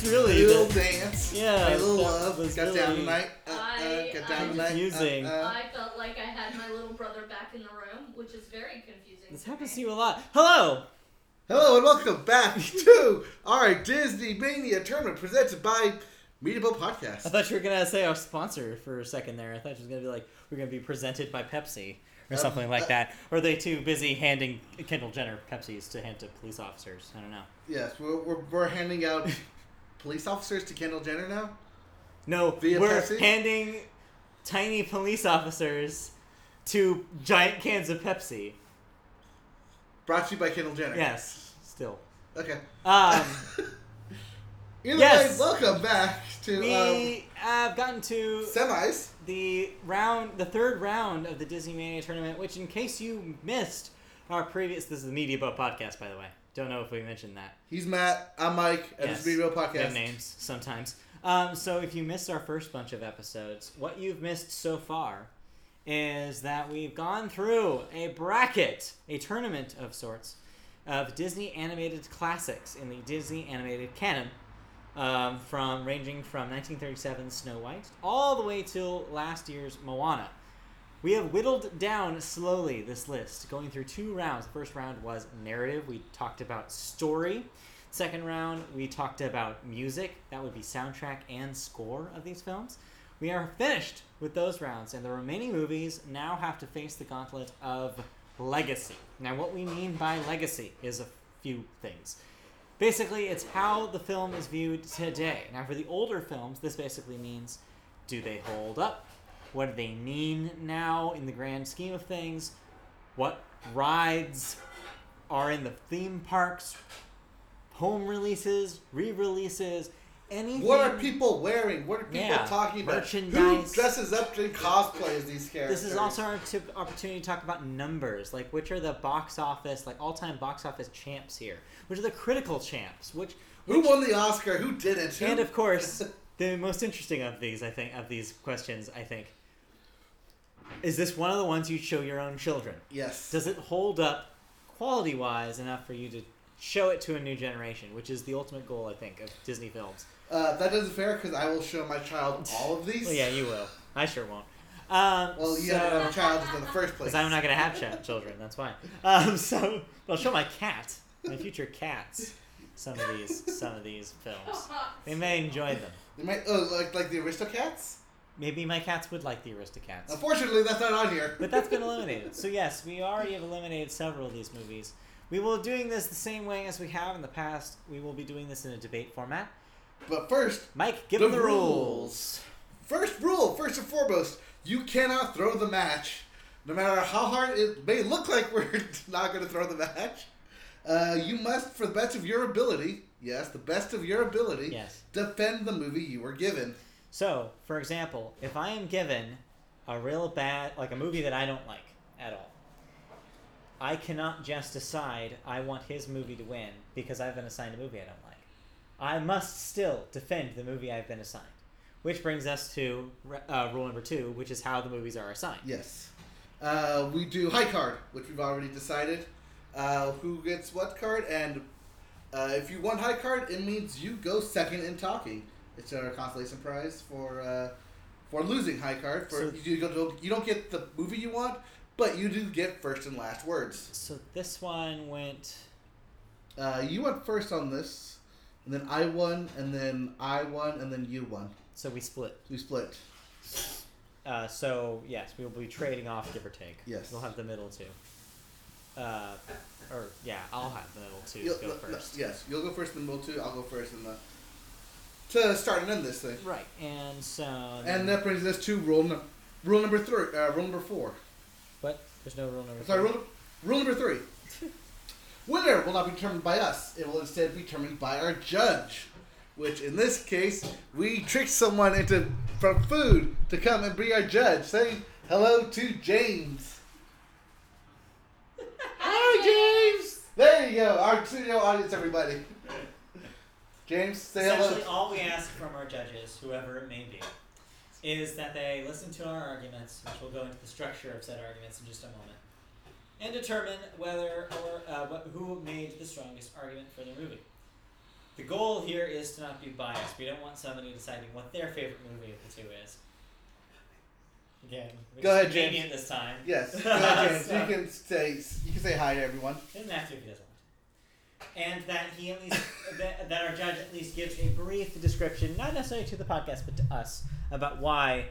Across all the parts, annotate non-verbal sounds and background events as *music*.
That's really a little the- dance. Yeah, a little love. was Got down tonight. Uh, uh, I- got I- down tonight. Confusing. Uh, uh. I felt like I had my little brother back in the room, which is very confusing. This for happens to me. you a lot. Hello. Hello and welcome back *laughs* to our Disney Mania tournament presented by Meetable Podcast. I thought you were gonna say our sponsor for a second there. I thought you was gonna be like we're gonna be presented by Pepsi or Uh, something like uh, that. Or are they too busy handing Kendall Jenner Pepsis to hand to police officers? I don't know. Yes, we're, we're, we're handing out *laughs* police officers to Kendall Jenner now. No, Via we're Pepsi? handing tiny police officers to giant cans of Pepsi. Brought to you by Kendall Jenner. Yes, still. Okay. Um, *laughs* Either Yes. way, welcome back to um, we have gotten to semis. the round, the third round of the Disney Mania tournament. Which, in case you missed our previous, this is the Media Boat podcast, by the way. Don't know if we mentioned that. He's Matt. I'm Mike. And Yes. this is Meetable We Podcast. have names sometimes. Um, so if you missed our first bunch of episodes, what you've missed so far is that we've gone through a bracket, a tournament of sorts, of Disney animated classics in the Disney animated canon, um, from ranging from 1937 Snow White all the way till last year's Moana. We have whittled down slowly this list, going through two rounds. The first round was narrative. We talked about story. Second round, we talked about music. That would be soundtrack and score of these films. We are finished with those rounds, and the remaining movies now have to face the gauntlet of legacy. Now, what we mean by legacy is a few things. Basically, it's how the film is viewed today. Now, for the older films, this basically means do they hold up? What do they mean now in the grand scheme of things? What rides are in the theme parks? Home releases, re releases, anything. What are people wearing? What are people Yeah, talking about? Who dresses up in cosplay as these characters? This is also our tip, opportunity to talk about numbers, like which are the box office, like all-time box office champs here, which are the critical champs, which, Who won the Oscar? Who didn't? And of course, *laughs* the most interesting of these, I think, of these questions, I think, is this one of the ones you show your own children? yes. Does it hold up quality-wise enough for you to show it to a new generation, which is the ultimate goal, I think, of Disney films? Uh, that doesn't fair because I will show my child all of these. *laughs* Well, yeah, you will. I sure won't. Um, Well, you so, have a child in the first place. *laughs* Because I'm not going to have ch- children, that's why. Um, so I'll show my cat, my future cats, some of these some of these films. They may enjoy them. They might, oh, like like the Aristocats. Maybe my cats would like the Aristocats. Unfortunately, that's not on here. But that's been eliminated. So yes, we already have eliminated several of these movies. We will be doing this the same way as we have in the past. We will be doing this in a debate format. But first, Mike, give The them the rules. rules. first rule, first and foremost, you cannot throw the match. No matter how hard it may look like *laughs* we're not going to throw the match, uh, you must, for the best of your ability, yes, the best of your ability, Yes. defend the movie you were given. So, for example, if I am given a real bad, like a movie that I don't like at all, I cannot just decide I want his movie to win because I've been assigned a movie I don't like. I must still defend the movie I've been assigned. Which brings us to uh, rule number two, which is how the movies are assigned. Yes. Uh, we do high card, which we've already decided uh, who gets what card, and uh, if you want high card, it means you go second in talking. It's our consolation prize for uh, for losing high card. For So- you, go, you don't get the movie you want, but you do get first and last words. So this one went. Uh, you went first on this, and then I won, and then I won, and then you won. So we split. We split. Uh, so yes, we will be trading off, give or take. Yes. We'll have the middle two. Uh, or yeah, I'll have the middle two You'll- go no, first. yes, you'll go first in the middle two. I'll go first in the to start and end this thing. Right, and so. And that brings us to rule num- rule number three. Uh, rule number four. But there's no rule number. Sorry, three. rule, rule number three. *laughs* Winner will not be determined by us. It will instead be determined by our judge. Which in this case, we tricked someone into from food to come and be our judge. Say hello to James. *laughs* Hi, James. There you go. Our studio audience, everybody. James, say Essentially, hello. all we ask from our judges, whoever it may be, is that they listen to our arguments, which will go into the structure of said arguments in just a moment, and determine whether or uh, what, who made the strongest argument for their movie. The goal here is to not be biased. We don't want somebody deciding what their favorite movie of the two is. Again, we Go ahead, James. this time. Yes. *laughs* Go ahead, James. So- You can say you can say hi to everyone. Doesn't have to if he doesn't. And that he at least that, that our judge at least gives a brief description, not necessarily to the podcast, but to us, about why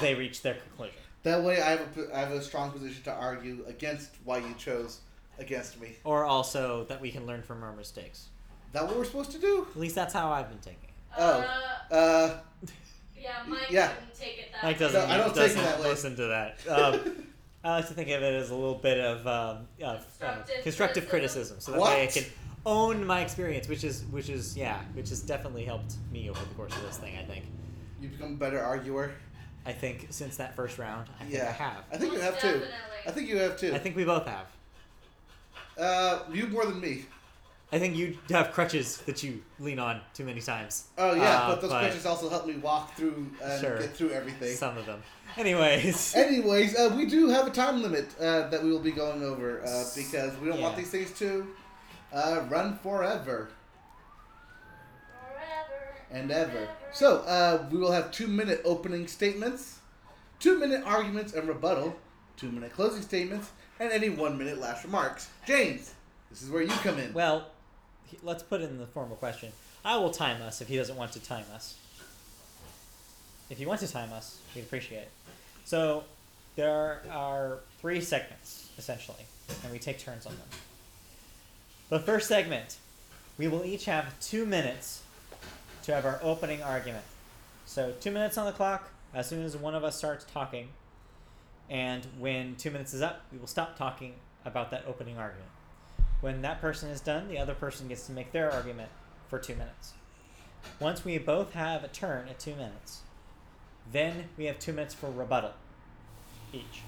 they reached their conclusion. That way, I have a, p- I have a strong position to argue against why you chose against me. Or also that we can learn from our mistakes. That what we're supposed to do? At least that's how I've been taking it. Oh. Uh, Uh, yeah, Mike Yeah. didn't take it that Mike way. doesn't, No, I don't take it doesn't that way. listen to that. Um, *laughs* I like to think of it as a little bit of um, uh, uh, Constructive constructive criticism, criticism. so that way I can own my experience, which is which is yeah, which has definitely helped me over the course of this thing. I think. you've become a better arguer. I think since that first round, I think I have. I think you Most have too. I think you have too. I think we both have. Uh, you more than me. I think you have crutches that you lean on too many times. Oh yeah, Uh, but those but- questions also help me walk through and Sure. get through everything. Some of them. Anyways. *laughs* Anyways, uh, we do have a time limit uh, that we will be going over uh, because we don't want these things to uh, run forever Forever and ever. So uh, we will have two minute opening statements, two minute arguments and rebuttal, two minute closing statements, and any one minute last remarks. James, this is where you come in. Well, let's put it in the formal question. I will time us if he doesn't want to time us. If you want to time us, we'd appreciate it. So, there are three segments, essentially, and we take turns on them. The first segment, we will each have two minutes to have our opening argument. So, two minutes on the clock as soon as one of us starts talking, and when two minutes is up, we will stop talking about that opening argument. When that person is done, the other person gets to make their argument for two minutes. Once we both have a turn at two minutes, then we have two minutes for rebuttal each.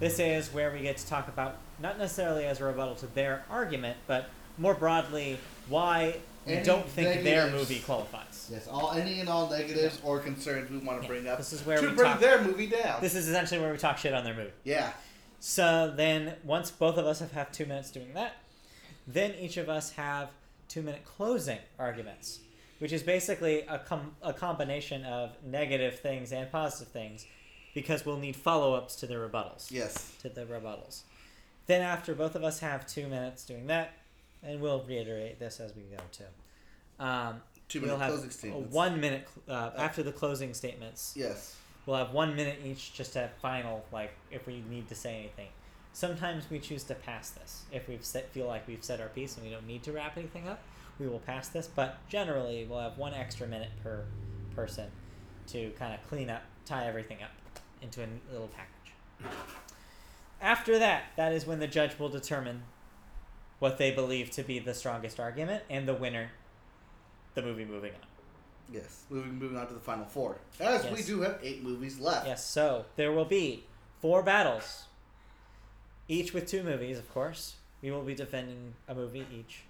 This is where we get to talk about, not necessarily as a rebuttal to their argument, but more broadly, why we Any don't think their movie qualifies. Yes, all any and all negatives or concerns we want to Yeah, bring up this is where to we bring talk- their movie down. This is essentially where we talk shit on their movie. yeah. So then, once both of us have had two minutes doing that, then each of us have two minute closing arguments, which is basically a, com- a combination of negative things and positive things because we'll need follow ups to the rebuttals. Yes. To the rebuttals. Then, after both of us have two minutes doing that, and we'll reiterate this as we go too. Um, Two we'll minute closing statements. one minute cl- uh, after the closing statements. Yes. We'll have one minute each just to final, like, if we need to say anything. Sometimes we choose to pass this. If we feel like we've said our piece and we don't need to wrap anything up, we will pass this. But generally, we'll have one extra minute per person to kind of clean up, tie everything up into a little package. After that, that is when the judge will determine what they believe to be the strongest argument and the winner, the movie moving on. Yes. Moving moving on to the final four. As we do have eight movies left. Yes, so there will be four battles, each with two movies, of course. We will be defending a movie each.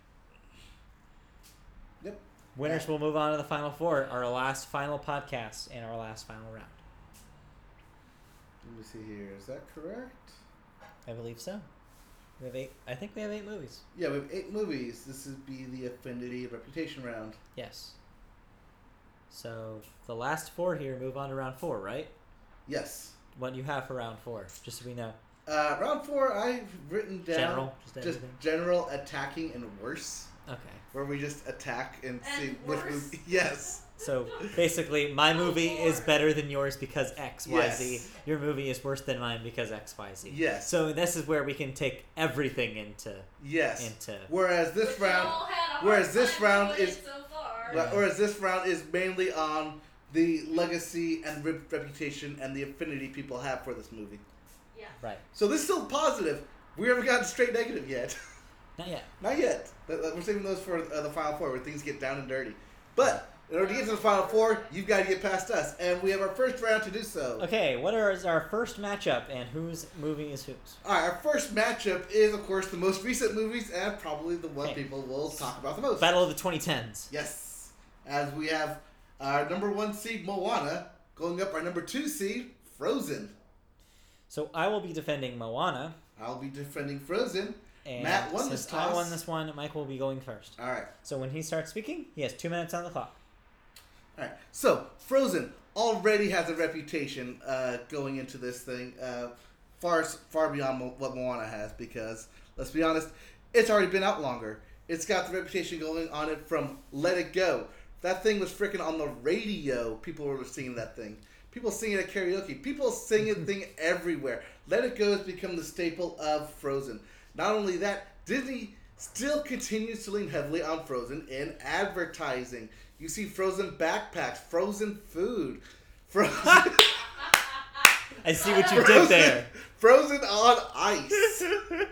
Yep. Winners will move on to the final four, our last final podcast and our last final round. Let me see here. Is that correct? I believe so. We have eight. I think we have eight movies. Yeah, we have eight movies. This would be the Affinity Reputation round. Yes. So the last four here move on to round four, right? Yes. What do you have for round four, just so we know. Uh, round four, I've written down General, just just general attacking and worse, Okay. Where we just attack and, And see which movie. *laughs* Yes. So basically, my Oh, *laughs* movie is better than yours because X, Y, Z. Yes. Your movie is worse than mine because X, Y, Z. Yes. So this is where we can take everything into Yes. into. Whereas this But round, all had a hard whereas this time round is- so far. Yeah. Whereas this round is mainly on the legacy and rep- reputation and the affinity people have for this movie. Yeah. Right. So this is still positive. We haven't gotten straight negative yet. *laughs* Not yet. Not yet. We're saving those for uh, the final four where things get down and dirty. But in order to get to the final four, you've got to get past us, and we have our first round to do so. Okay. What are, our first matchup and whose movie is whose? All right, our first matchup is, of course, the most recent movies and probably the one Okay. people will talk about the most. Battle of the 2010s. Yes, as we have our number one seed Moana going up our number two seed Frozen. So I will be defending Moana. I'll be defending Frozen. And Matt won since this I won this one, Mike will be going first. All right. So when he starts speaking, he has two minutes on the clock. All right. So Frozen already has a reputation uh, going into this thing, uh, far far beyond what Moana has. Because let's be honest, it's already been out longer. It's got the reputation going on it from Let It Go. That thing was freaking on the radio. People were singing that thing. People sing it at karaoke. People sing it *laughs* thing everywhere. Let It Go has become the staple of Frozen. Not only that, Disney still continues to lean heavily on Frozen in advertising. You see Frozen backpacks, Frozen food, Frozen, *laughs* I see what you did there. Frozen on ice. *laughs*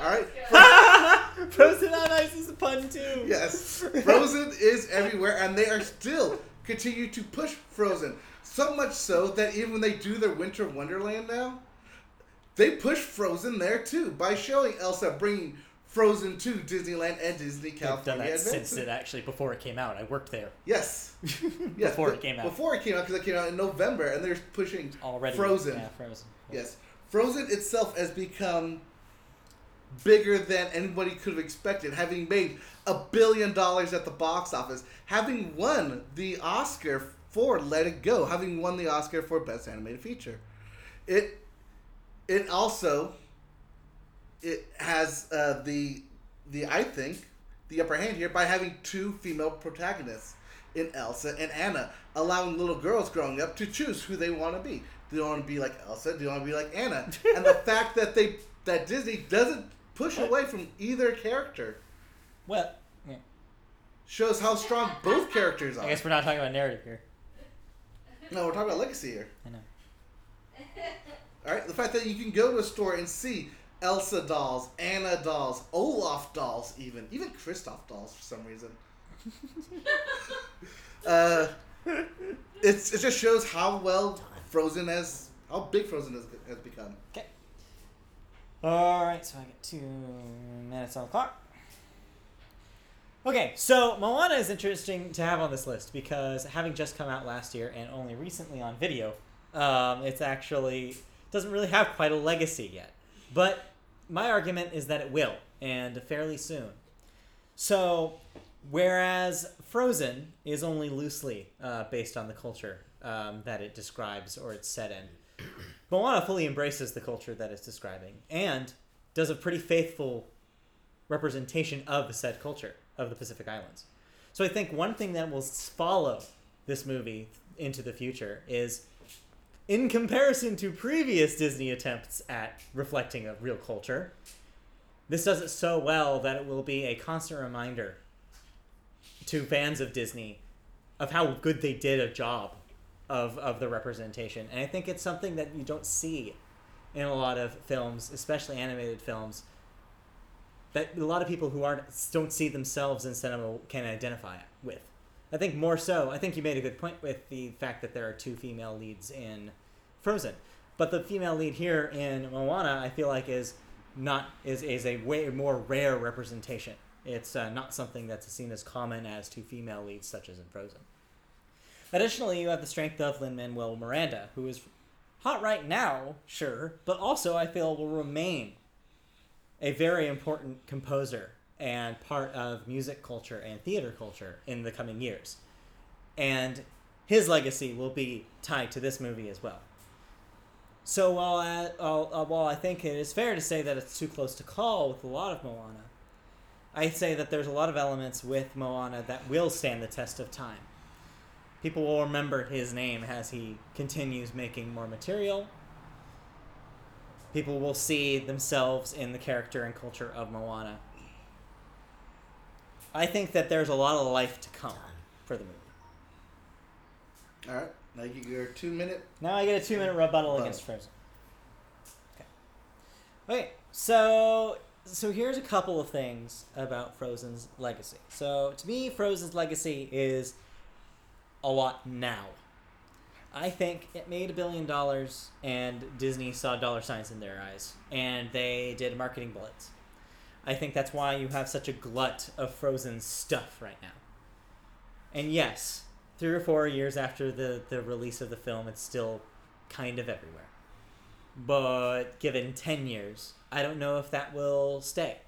All right. *laughs* Frozen on ice is a pun too. Yes, Frozen is everywhere, and they are still continue to push Frozen. So much so that even when they do their Winter Wonderland now, they push Frozen there too by showing Elsa bringing Frozen to Disneyland and Disney I've done that since it actually before it came out. I worked there Yes, *laughs* yes. before it came out. Before it came out, because it came out in November, and they're pushing Already Frozen. Yeah, Frozen. Yes, Frozen itself has become bigger than anybody could have expected, having made a billion dollars at the box office, having won the Oscar for Let It Go, having won the Oscar for Best Animated Feature. It it also it has uh, the the I think the upper hand here by having two female protagonists in Elsa and Anna, allowing little girls growing up to choose who they want to be. Do they want to be like Elsa? Do they want to be like Anna? *laughs* and the fact that they that Disney doesn't push away from either character Well, yeah. shows how strong both characters are. I guess we're not talking about narrative here. No, we're talking about legacy here. I know. All right, the fact that you can go to a store and see Elsa dolls, Anna dolls, Olaf dolls, even even Kristoff dolls for some reason. *laughs* uh, it's it just shows how well Frozen has, how big Frozen has, has become. Okay. All right, so I get two minutes on the clock. Okay, so Moana is interesting to have on this list because having just come out last year and only recently on video, um, it's actually doesn't really have quite a legacy yet. But my argument is that it will, and fairly soon. So, whereas Frozen is only loosely uh, based on the culture um, that it describes or it's set in, Moana fully embraces the culture that it's describing and does a pretty faithful representation of the said culture of the Pacific Islands. So I think one thing that will follow this movie into the future is in comparison to previous Disney attempts at reflecting a real culture, this does it so well that it will be a constant reminder to fans of Disney of how good they did a job of, of the representation. And I think it's something that you don't see in a lot of films, especially animated films, that a lot of people who aren't don't see themselves in cinema can identify with. I think more so. I think you made a good point with the fact that there are two female leads in Frozen, but the female lead here in Moana, I feel like is not is is a way more rare representation. It's uh, not something that's seen as common as two female leads, such as in Frozen. Additionally, you have the strength of Lin Manuel Miranda, who is hot right now, sure, but also I feel will remain a very important composer and part of music culture and theater culture in the coming years. And his legacy will be tied to this movie as well. So while I, uh, while I think it is fair to say that it's too close to call with a lot of Moana, I say that there's a lot of elements with Moana that will stand the test of time. People will remember his name as he continues making more material. People will see themselves in the character and culture of Moana. I think that there's a lot of life to come for the movie. All right, now you get your two minute. Now I get a two minute rebuttal Rebuttal. against Frozen. Okay. Okay, so so here's a couple of things about Frozen's legacy. So to me, Frozen's legacy is a lot now. I think it made a billion dollars, and Disney saw dollar signs in their eyes, and they did marketing bullets. I think that's why you have such a glut of Frozen stuff right now. And yes, three or four years after the, the release of the film, it's still kind of everywhere. But given 10 years, I don't know if that will stay.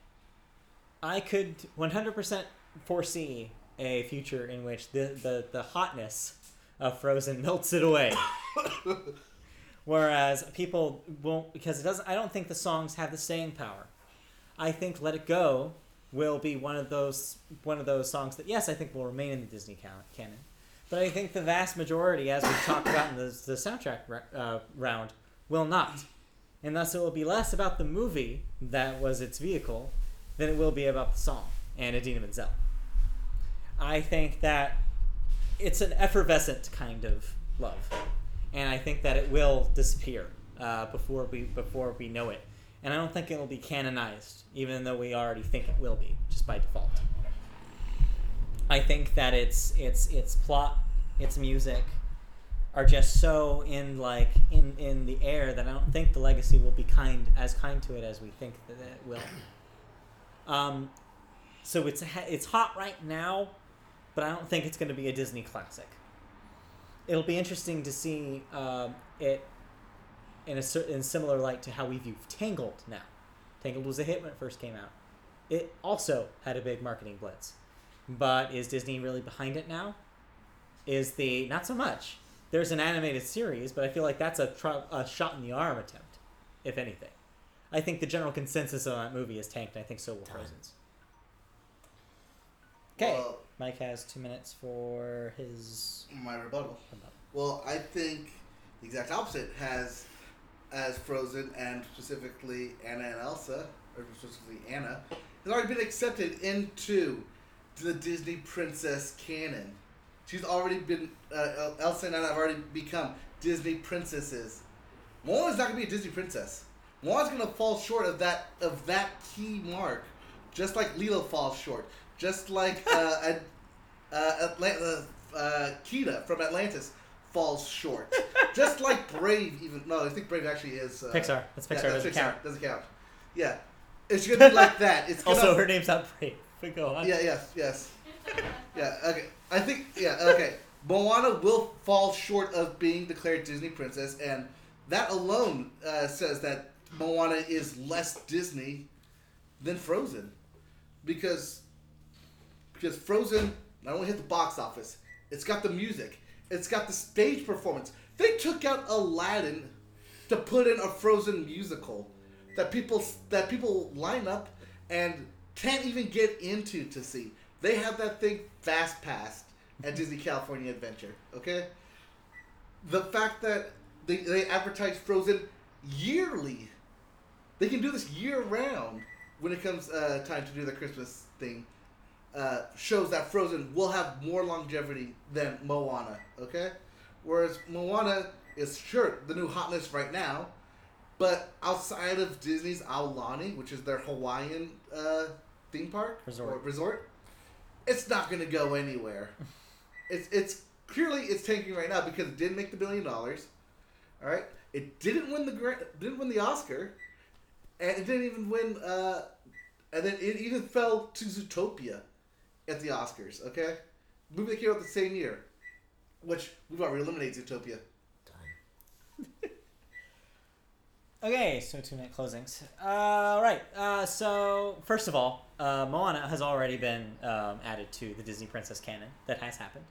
I could 100% foresee a future in which the, the, the hotness of Frozen *laughs* melts it away. *laughs* Whereas people won't, because it doesn't, I don't think the songs have the staying power. I think Let It Go will be one of those one of those songs that yes, I think will remain in the Disney canon. But I think the vast majority, as we've talked about in the, the soundtrack uh, round, will not. And thus it will be less about the movie that was its vehicle than it will be about the song and Idina Menzel. I think that it's an effervescent kind of love, and I think that it will disappear uh, before we before we know it. And I don't think it will be canonized, even though we already think it will be, just by default. I think that its its its plot, its music, are just so in like in in the air that I don't think the legacy will be kind as kind to it as we think that it will. Um, so it's it's hot right now, but I don't think it's going to be a Disney classic. It'll be interesting to see um, it in a cer- in similar light to how we view Tangled now. Tangled was a hit when it first came out. It also had a big marketing blitz, but is Disney really behind it now? Is the not so much. There's an animated series, but I feel like that's a, tr- a shot in the arm attempt, if anything. I think the general consensus on that movie is tanked. and I think so will Frozen's. Okay, Well, Mike has two minutes for his. my rebuttal. Well, I think the exact opposite has as Frozen and specifically Anna and Elsa, or specifically Anna, has already been accepted into the Disney princess canon. She's already been uh, Elsa and Anna have already become Disney princesses. Moana's not gonna be a Disney princess. Moana's gonna fall short of that of that key mark, just like Lilo falls short, just like uh, *laughs* uh, Atlanta, uh, Kida from Atlantis falls short. *laughs* Just like Brave, even no, I think Brave actually is uh, Pixar. That's Pixar. yeah, that's doesn't Pixar. count. Doesn't count. Yeah, it's gonna be like that. It's *laughs* gonna, Also, her name's not Brave. But go on. yeah, yes, yes, yeah. Okay, I think yeah. Okay, Moana will fall short of being declared Disney princess, and that alone uh, says that Moana is less Disney than Frozen, because because Frozen not only hit the box office, it's got the music, it's got the stage performance. They took out Aladdin to put in a Frozen musical that people that people line up and can't even get into to see. They have that thing fast passed at Disney California Adventure. Okay, the fact that they they advertise Frozen yearly, they can do this year round when it comes uh, time to do the Christmas thing. Uh, shows that Frozen will have more longevity than Moana. Okay, whereas Moana is sure the new hotness right now, but outside of Disney's Aulani, which is their Hawaiian uh, theme park Resort. or resort, it's not going to go anywhere. *laughs* it's it's clearly it's tanking right now because it didn't make the billion dollars. All right, it didn't win the grant, didn't win the Oscar, and it didn't even win. Uh, and then it even fell to Zootopia at the Oscars. Okay, movie that came out the same year, which we've already eliminated Zootopia. *laughs* Okay, so two minute closings. Uh, right. Uh, so first of all, uh, Moana has already been um, added to the Disney Princess canon. That has happened.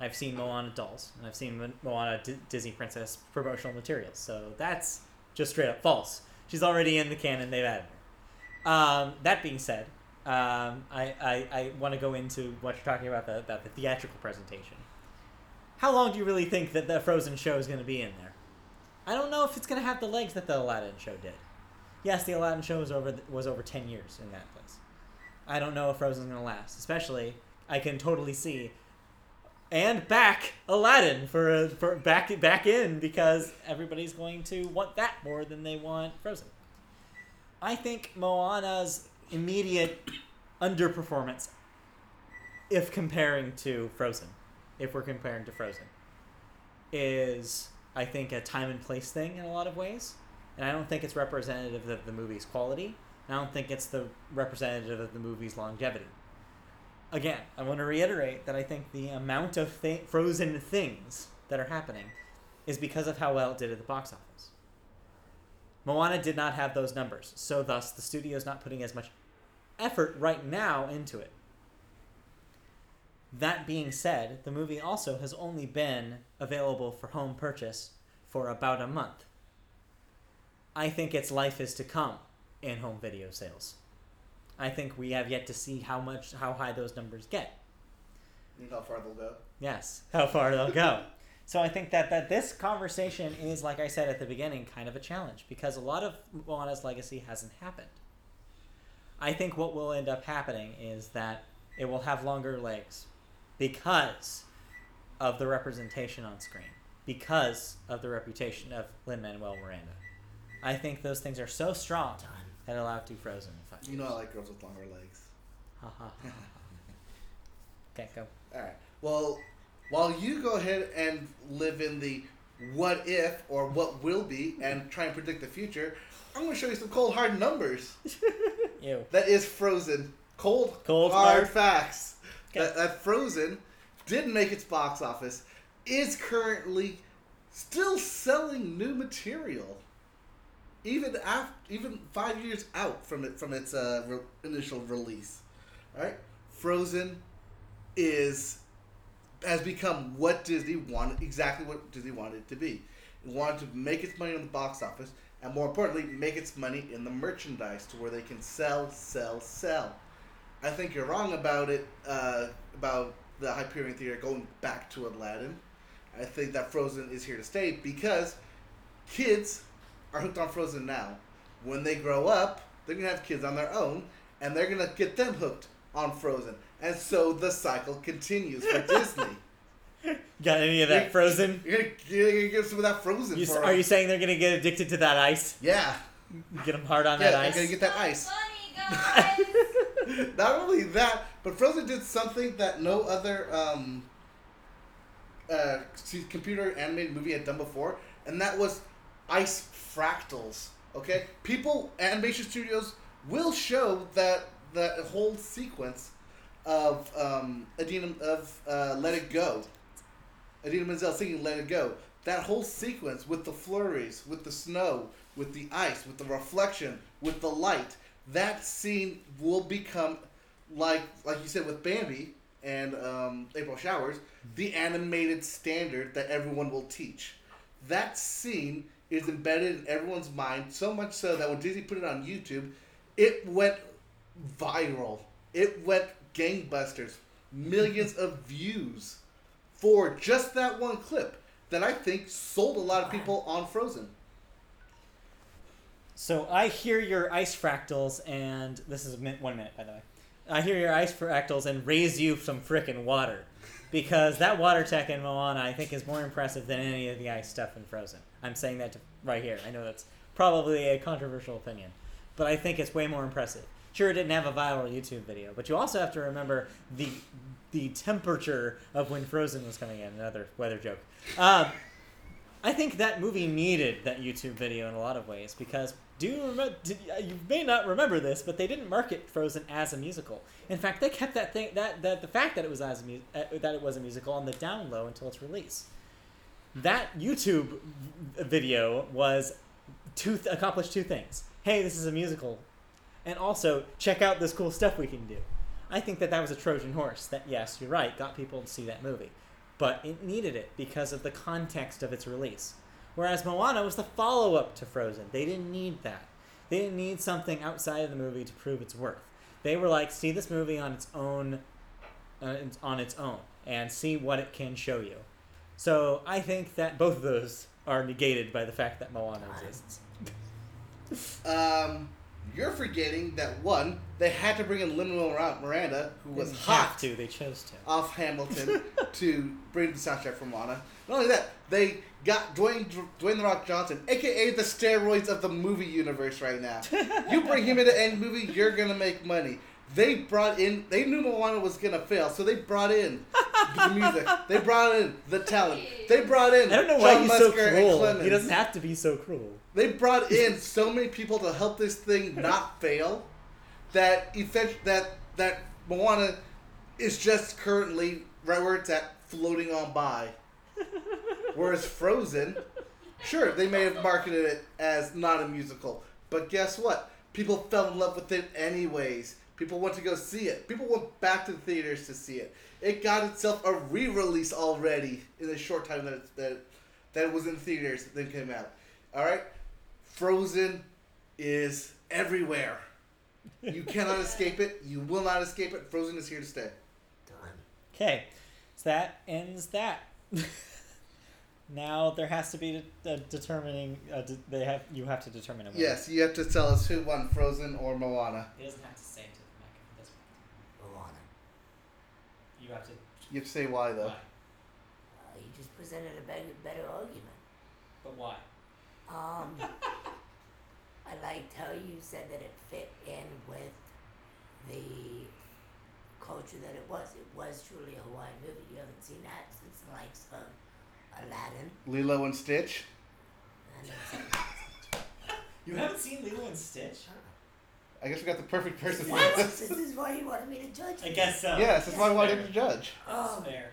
I've seen Moana dolls, and I've seen Moana D- Disney Princess promotional materials. So that's just straight up false. She's already in the canon. They've added her. Um, that being said, um, I, I, I want to go into what you're talking about the, about the theatrical presentation. How long do you really think that the Frozen show is going to be in there? I don't know if it's gonna have the legs that the Aladdin show did. Yes, the Aladdin show was over was over ten years in that place. I don't know if Frozen's gonna last. Especially, I can totally see and back Aladdin for for back back in because everybody's going to want that more than they want Frozen. I think Moana's immediate underperformance, if comparing to Frozen, if we're comparing to Frozen, is I think a time and place thing in a lot of ways, and I don't think it's representative of the movie's quality. I don't think it's the representative of the movie's longevity. Again, I want to reiterate that I think the amount of frozen things that are happening is because of how well it did at the box office. Moana did not have those numbers, so thus the studio is not putting as much effort right now into it. That being said, the movie also has only been available for home purchase for about a month. I think its life is to come in home video sales. I think we have yet to see how much how high those numbers get. Know how far they'll go. Yes, how far they'll go. So I think that, that this conversation is, like I said at the beginning, kind of a challenge because a lot of Moana's legacy hasn't happened. I think what will end up happening is that it will have longer legs because of the representation on screen, because of the reputation of Lin Manuel Miranda. I think those things are so strong that allow it to Frozen. in five You know I like girls with longer legs. Ha, ha, ha, *laughs* ha. Okay, go. All right. Well, while you go ahead and live in the what if or what will be and try and predict the future, I'm to show you some cold hard numbers. *laughs* Ew. That is Frozen. Cold, Cold, hard, hard. facts. Okay. That, that Frozen did make its box office, is currently still selling new material, even after even five years out from it from its uh, re- initial release. All right, Frozen is has become what Disney wanted exactly what Disney wanted it to be. It wanted to make its money on the box office, and more importantly, make its money in the merchandise to where they can sell, sell, sell. I think you're wrong about it uh, about the Hyperion Theater going back to Aladdin. I think that Frozen is here to stay because kids are hooked on Frozen now. When they grow up, they're gonna have kids on their own, and they're gonna get them hooked on Frozen, and so the cycle continues for *laughs* Disney. Got any of that Frozen? You're gonna, you're gonna give some of that Frozen You, for are you saying they're gonna get addicted to that ice? Yeah, Get them hard on yeah, that they're ice? gonna get that ice. Funny *laughs* guys. Not only that, but Frozen did something that no other um, uh, computer animated movie had done before, and that was ice fractals. Okay, people, animation studios will show that that whole sequence of um, Idina of uh, Let It Go, Idina Menzel singing Let It Go. That whole sequence with the flurries, with the snow, with the ice, with the reflection, with the light. That scene will become like like you said with Bambi and um, April Showers, the animated standard that everyone will teach. That scene is embedded in everyone's mind so much so that when Disney put it on YouTube, it went viral. It went gangbusters, millions of views for just that one clip that I think sold a lot of people on Frozen. So I hear your ice fractals, and this is a min- one minute, by the way. I hear your ice fractals and raise you some frickin' water, because that water tech in Moana I think is more impressive than any of the ice stuff in Frozen. I'm saying that to, right here. I know that's probably a controversial opinion, but I think it's way more impressive. Sure, it didn't have a viral YouTube video, but you also have to remember the the temperature of when Frozen was coming in. Another weather joke. Um, I think that movie needed that YouTube video in a lot of ways because do you remember? Did, uh, you may not remember this, but they didn't market Frozen as a musical. In fact, they kept that thing that, that the fact that it was as a mu- uh, that it was a musical on the down low until its release. That YouTube video was two th- accomplished two things. Hey, this is a musical, and also check out this cool stuff we can do. I think that that was a Trojan horse. That yes, you're right, got people to see that movie, but it needed it because of the context of its release. Whereas Moana was the follow up to Frozen. They didn't need that. They didn't need something outside of the movie to prove its worth. They were like, see this movie on its own, uh, on its own, and see what it can show you. So I think that both of those are negated by the fact that Moana exists. Um, you're forgetting that one, they had to bring in Lin-Manuel Miranda, who was hot have to. They chose to. off Hamilton *laughs* to bring the soundtrack from Lana. Not only that, they got Dwayne Dwayne the Rock Johnson, aka the steroids of the movie universe right now. you bring him into any movie, you're gonna make money. They brought in. They knew Moana was gonna fail, so they brought in the music. They brought in the talent. They brought in. I don't know why John he's so Musker and cruel. He doesn't have to be so cruel. They brought in so many people to help this thing not fail that effect that that Moana is just currently right where it's at, floating on by. *laughs* Whereas Frozen, sure, they may have marketed it as not a musical, but guess what? People fell in love with it anyways People went to go see it. People went back to the theaters to see it. It got itself a re-release already in the short time that it, that that it was in theaters then came out. All right, Frozen is everywhere. You cannot escape it. You will not escape it. Frozen is here to stay. Done. Okay, so that ends that. *laughs* now there has to be a, determining. Uh, de- they have you have to determine a winner. Yes, you have to tell us who won Frozen or Moana. It doesn't have to say it to the mic at this point. Moana. You have to. You have to say why though. Why? Uh, you just presented a better, better argument. But why? Um, I liked how you said that it fit in with the culture that it was. It was truly a Hawaiian movie. You haven't seen that since the likes of Aladdin. Lilo and Stitch. And You haven't seen Lilo and Stitch? I guess we got the perfect person for what? this. this is why you wanted me to judge. I guess so. Yes, that's why I wanted Fair. to judge. Oh, Um, fair.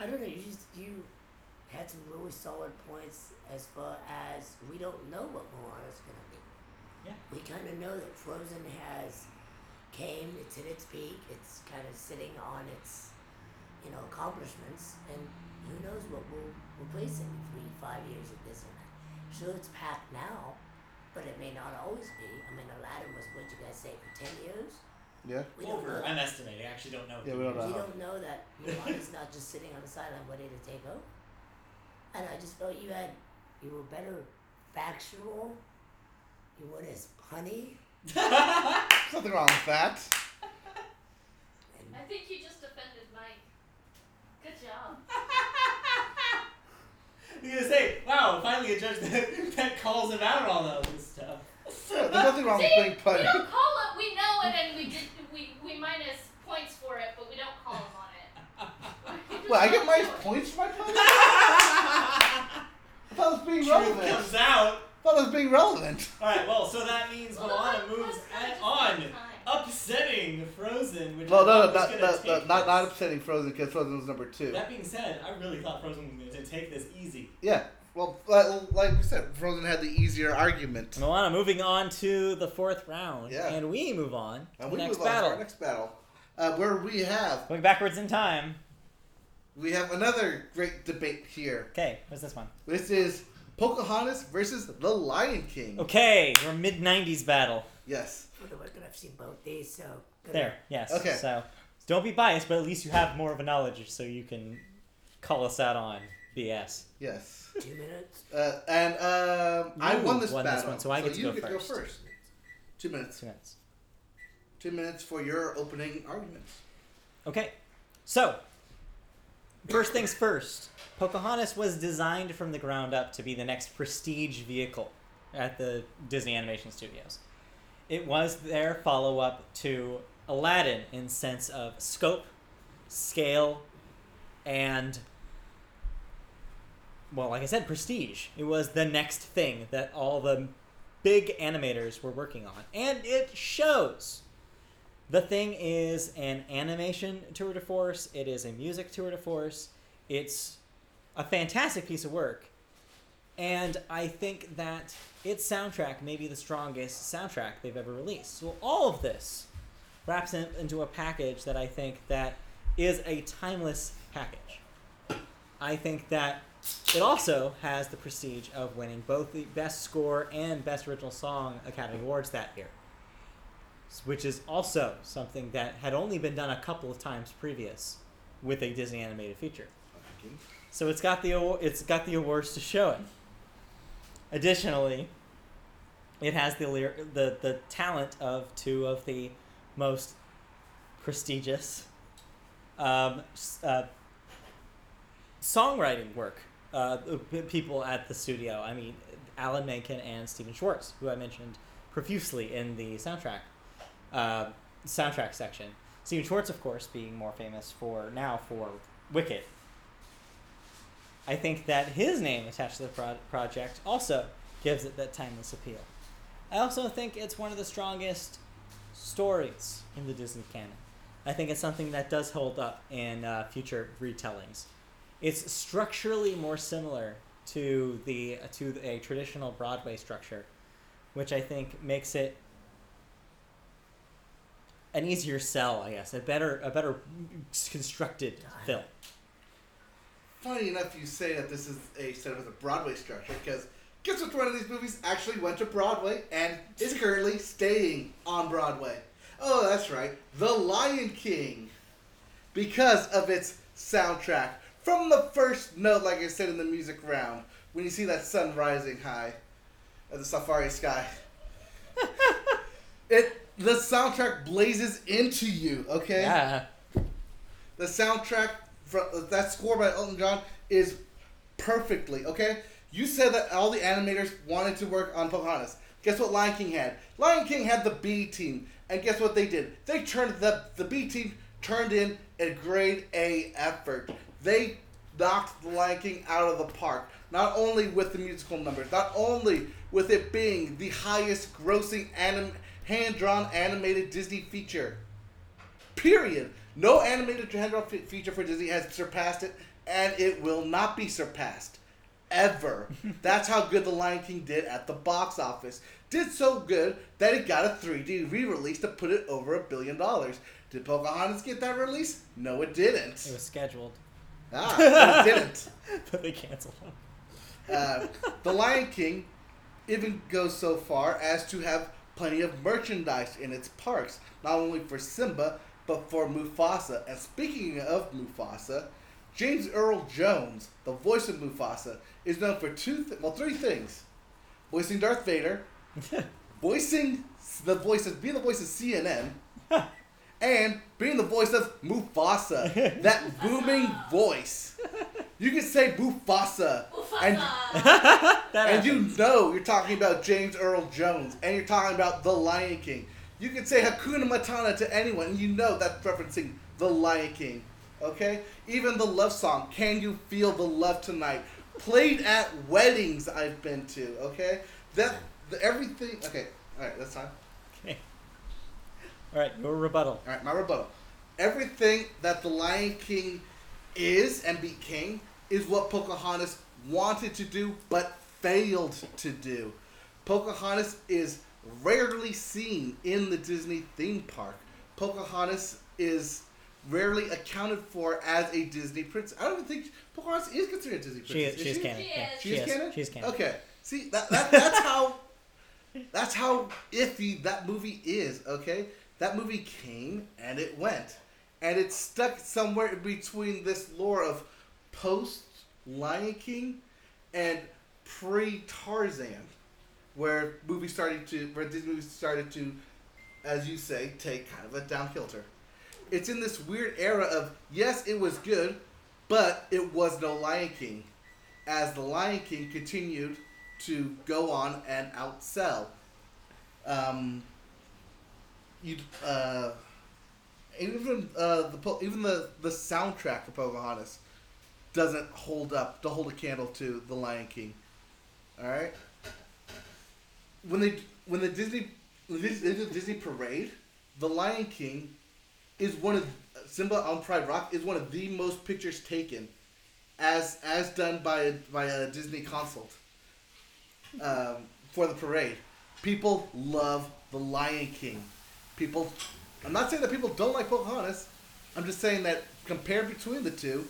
I don't know. You just you had some really solid points as far as we don't know what Moana's gonna be. Yeah. We kind of know that Frozen has came. It's at its peak. It's kind of sitting on its you know accomplishments, and who knows what will replace it in three, five years at this or that. Sure, it's packed now, but it may not always be. I mean, Aladdin was what you guys say for ten years. Yeah. We don't know. Over. I'm estimating. I actually don't know. Yeah, we don't know. We don't know that Moana's not just sitting on the sideline waiting to take over. And I just felt you had, you were better factual. You weren't as punny. There's *laughs* nothing wrong with that. I think you just offended Mike. Good job. *laughs* You gonna say, wow, finally a judge that, *laughs* that calls him out on all this stuff. Yeah, There's nothing wrong with See, being we funny. don't call it. We know it, and we did. We we minus points for it, but we don't call him on it. We just Well, I get don't my it. points for my punny? I thought it was being Truth relevant. comes out. I thought it was being relevant. Alright, well, so that means Well, Moana the moves at- on, upsetting Frozen, which Well, no, no, thought not, gonna not, take not, not, not upsetting Frozen because Frozen was number two. That being said, I really thought Frozen was going to take this easy. Yeah. Well, like, like we said, Frozen had the easier argument. Moana moving on to the fourth round, Yeah. and we move on to And the we next move on to battle. our next battle, uh, where we have Going backwards in time. we have another great debate here. Okay, what's this one? This is Pocahontas versus The Lion King. Okay, your mid '90s battle. Yes. for the record, I've seen both these, so. There, yes. Okay. So don't be biased, but at least you have more of a knowledge, so you can call us out on BS. Yes. Two minutes. Uh, and um, I You won this won this battle, one, so I get to you go get first. to go first. Two minutes. Two minutes. Two minutes for your opening arguments. Okay, so first things first. Pocahontas was designed from the ground up to be the next prestige vehicle at the Disney Animation Studios. It was their follow up to Aladdin in sense of scope, scale, and well, like I said, prestige. It was the next thing that all the big animators were working on, and it shows. The thing is an animation tour de force. It is a music tour de force. It's a fantastic piece of work. And I think that its soundtrack may be the strongest soundtrack they've ever released. So all of this wraps in, into a package that I think that is a timeless package. I think that it also has the prestige of winning both the best score and best original song Academy Awards that year which is also something that had only been done a couple of times previous with a Disney animated feature. So it's got the it's got the awards to show it. Additionally, it has the the the talent of two of the most prestigious um, uh, songwriting work uh, people at the studio. I mean, Alan Menken and Stephen Schwartz, who I mentioned profusely in the soundtrack uh, soundtrack section. Stephen Schwartz, of course, being more famous for now for Wicked. I think that his name attached to the pro- project also gives it that timeless appeal. I also think it's one of the strongest stories in the Disney canon. I think it's something that does hold up in uh, future retellings. It's structurally more similar to the to a traditional Broadway structure, which I think makes it an easier sell, I guess, a better a better constructed film. Funny enough, you say that this is a set of a Broadway structure because guess which one of these movies actually went to Broadway and is currently staying on Broadway? Oh, that's right, The Lion King, because of its soundtrack. From the first note, like I said in the music round, when you see that sun rising high at the safari sky, *laughs* it the soundtrack blazes into you. Okay. Yeah. The soundtrack from that score by Elton John is perfectly okay. You said that all the animators wanted to work on Pocahontas. Guess what Lion King had? Lion King had the B team, and guess what they did? They turned the the B team turned in a grade A effort. They knocked the Lion King out of the park. Not only with the musical numbers, not only with it being the highest grossing anim- hand drawn animated Disney feature. Period. No animated hand drawn fe- feature for Disney has surpassed it, and it will not be surpassed. Ever. *laughs* That's how good The Lion King did at the box office. Did so good that it got a 3D re release to put it over a billion dollars. Did Pocahontas get that release? No, it didn't. It was scheduled, Ah, *laughs* it didn't. but they canceled it. Uh, the Lion King even goes so far as to have plenty of merchandise in its parks, not only for Simba but for Mufasa. And speaking of Mufasa, James Earl Jones, the voice of Mufasa, is known for two, th- well, three things: voicing Darth Vader, *laughs* voicing the voice of being the voice of CNN, *laughs* and being the voice of Mufasa, that booming voice. *laughs* You can say Mufasa, and *laughs* and you know you're talking about James Earl Jones, and you're talking about The Lion King. You can say Hakuna Matata to anyone, and you know that's referencing The Lion King. Okay? Even the love song, Can You Feel the Love Tonight? Played at weddings I've been to, okay? That, the, everything, okay, alright, that's time. Okay. All right, your rebuttal. Alright, my rebuttal. Everything that The Lion King is and became is what Pocahontas wanted to do but failed to do. Pocahontas is rarely seen in the Disney theme park. Pocahontas is rarely accounted for as a Disney princess. I don't even think Pocahontas is considered a Disney She princess. is. She is she? canon. She Yeah, is. She is canon? She's canon. Okay. See that, that that's how that's how iffy that movie is, okay? That movie came and it went. And it's stuck somewhere in between this lore of post Lion King and pre Tarzan, where movies started to where these movies started to, as you say, take kind of a downhilter. It's in this weird era of yes, it was good, but it was no Lion King, as the Lion King continued to go on and outsell. Um, you uh, even uh, the even the the soundtrack for Pocahontas doesn't hold up to hold a candle to the Lion King. All right. When they when the Disney when the Disney, parade, the Lion King is one of Simba on Pride Rock is one of the most pictures taken, as as done by a, by a Disney consult. Um, for the parade, people love the Lion King. People, I'm not saying that people don't like Pocahontas. I'm just saying that compared between the two,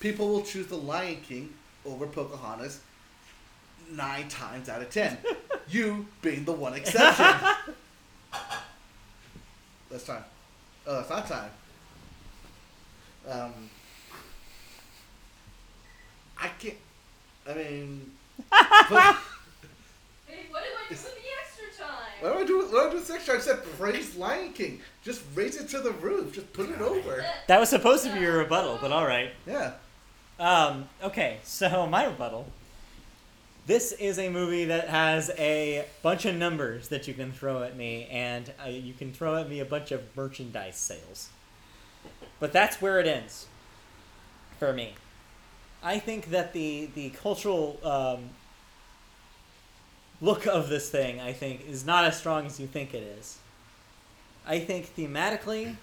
people will choose the Lion King over Pocahontas nine times out of ten. *laughs* you being the one exception. *laughs* that's time. Oh, that's not time. Um, I can't. I mean, what *laughs* Hey, what do I do with the extra time? do I do? What do I do with extra? I said praise Lion King. Just raise it to the roof. Just put it over. That was supposed to be your rebuttal, but all right. Yeah. Um, okay, so *laughs* my rebuttal. This is a movie that has a bunch of numbers that you can throw at me, and uh, you can throw at me a bunch of merchandise sales. But that's where it ends for me. I think that the the cultural um, look of this thing, I think, is not as strong as you think it is. I think thematically,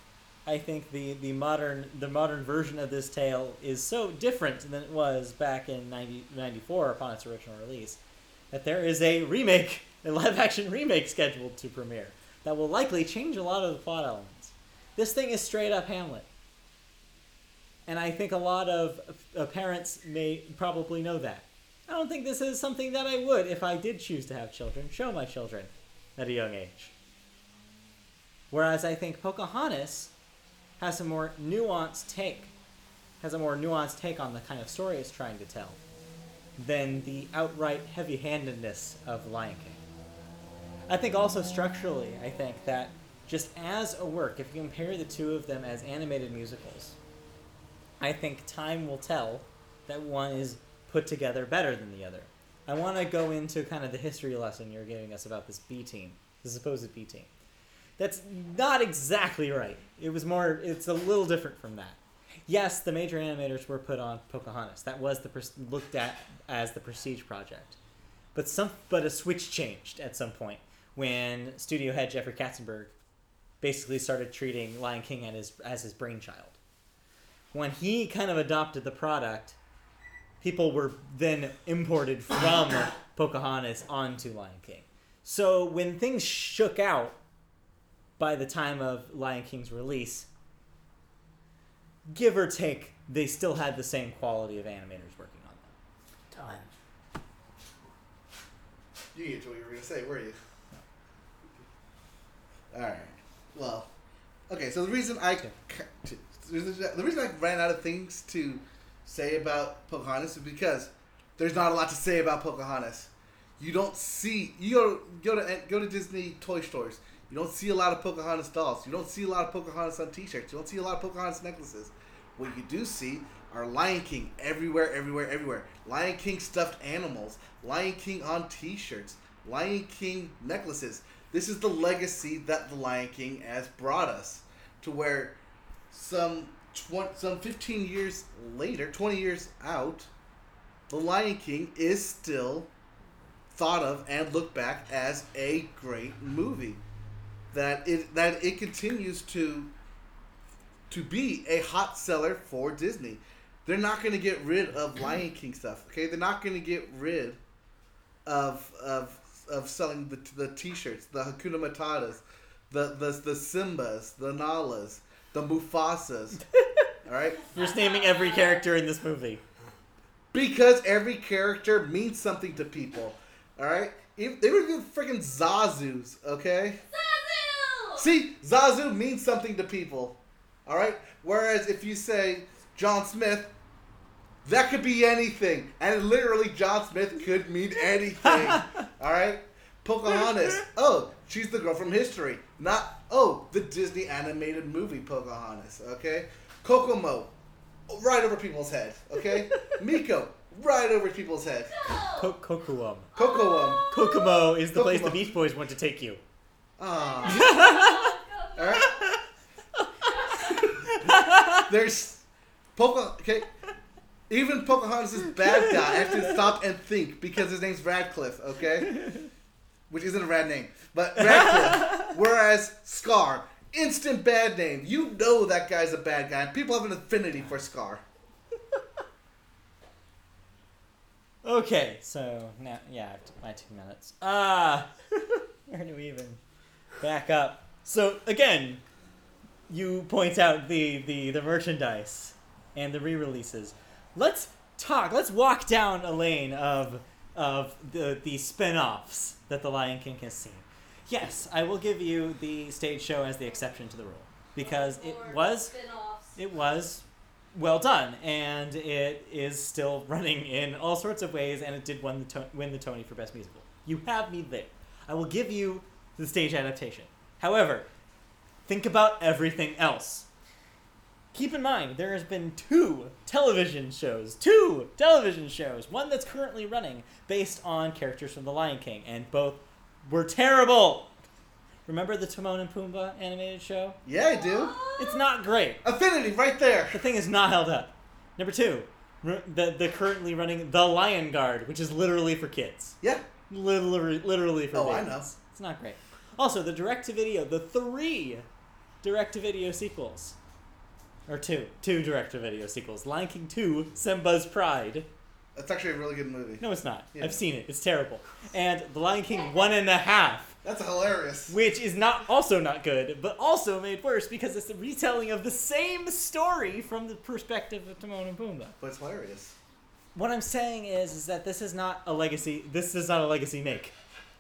I think the, the modern the modern version of this tale is so different than it was back in 90, 94 upon its original release that there is a remake, a live action remake scheduled to premiere that will likely change a lot of the plot elements. This thing is straight up Hamlet. And I think a lot of uh, parents may probably know that. I don't think this is something that I would, if I did choose to have children, show my children at a young age. Whereas I think Pocahontas has a more nuanced take, has a more nuanced take on the kind of story it's trying to tell than the outright heavy handedness of Lion King. I think also structurally, I think that just as a work, if you compare the two of them as animated musicals, I think time will tell that one is put together better than the other. I want to go into kind of the history lesson you're giving us about this B team, the supposed B team. That's not exactly right. It was more, it's a little different from that. Yes, the major animators were put on Pocahontas. That was the pres- looked at as the prestige project. But some, but a switch changed at some point when studio head Jeffrey Katzenberg basically started treating Lion King as his, as his brainchild. When he kind of adopted the product, people were then imported from *coughs* Pocahontas onto Lion King. So when things shook out by the time of Lion King's release, give or take, they still had the same quality of animators working on them. Time. You get what you were gonna say, were you? All right. Well, okay. So the reason I Okay. c- the reason I ran out of things to say about Pocahontas is because there's not a lot to say about Pocahontas. You don't see you go go to go to Disney toy stores. You don't see a lot of Pocahontas dolls. You don't see a lot of Pocahontas on T-shirts. You don't see a lot of Pocahontas necklaces. What you do see are Lion King everywhere, everywhere, everywhere. Lion King stuffed animals. Lion King on T-shirts. Lion King necklaces. This is the legacy that the Lion King has brought us to where some tw- some 15 years later, 20 years out, the Lion King is still thought of and looked back as a great movie. That it that it continues to to be a hot seller for Disney. They're not going to get rid of *clears throat* Lion King stuff. Okay, they're not going to get rid of of of selling the the T-shirts, the Hakuna Matatas, the the the Simbas, the Nalas, the Mufasas. *laughs* all right, You're just naming every character in this movie. because every character means something to people. All right, Even- they were even freaking Zazu's. Okay. Zazu! See, Zazu means something to people. All right? Whereas if you say John Smith, that could be anything. And literally, John Smith could mean *laughs* anything. all right? Pocahontas. Oh, she's the girl from history. Not, oh, the Disney animated movie Pocahontas. Okay? Kokomo. Right over people's head. Okay? *laughs* Meeko. Right over people's head. Co- Kokuum. Kocoum. Kokomo is the place the Beach Boys want to take you. Right. *laughs* There's Poca. Okay, even Pocahontas is bad guy. I have to stop and think because his name's Ratcliffe. Okay, which isn't a rad name, but Ratcliffe. *laughs* Whereas Scar, instant bad name. You know that guy's a bad guy. People have an affinity for Scar. Okay, so now, yeah, I have to- my two minutes. Ah, *laughs* where do we even back up? So again, you point out the the the merchandise and the re-releases. Let's talk. Let's walk down a lane of of the the spin-offs that the Lion King has seen. Yes, I will give you the stage show as the exception to the rule because it was spin-offs. it was well done, and it is still running in all sorts of ways, and it did win the to- win the Tony for best musical. You have me there. I will give you the stage adaptation. However, think about everything else. Keep in mind there has been two television shows, two television shows, one that's currently running based on characters from The Lion King, and both were terrible. Remember the Timon and Pumbaa animated show? Yeah, I do. It's not great. Affinity right there. The thing is not held up. Number two, the the currently running the Lion Guard, which is literally for kids. Yeah. Literally, literally for Oh, I know. It's not great. Also, the direct to video, the three direct to video sequels, or two, two direct to video sequels. Lion King Two, Simba's Pride. That's actually a really good movie. No, it's not. Yeah. I've seen it. It's terrible. And The Lion King One and a Half, That's hilarious. which is not also not good, but also made worse because it's a retelling of the same story from the perspective of Timon and Pumbaa. But it's hilarious. What I'm saying is, is that this is not a legacy. This is not a legacy make.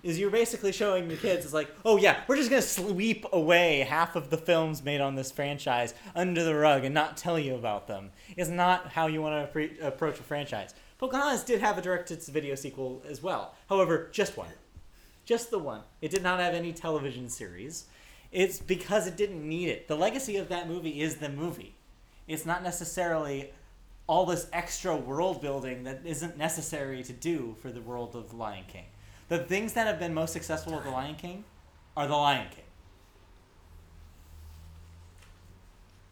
Is you're basically showing your kids it's like, oh yeah, we're just gonna sweep away half of the films made on this franchise under the rug and not tell you about them. Is not how you want to pre- approach a franchise. Pocahontas did have a direct-to-video sequel as well. However, just one, just the one. It did not have any television series. It's because it didn't need it. The legacy of that movie is the movie. It's not necessarily all this extra world building that isn't necessary to do for the world of The Lion King. The things that have been most successful with The Lion King are The Lion King.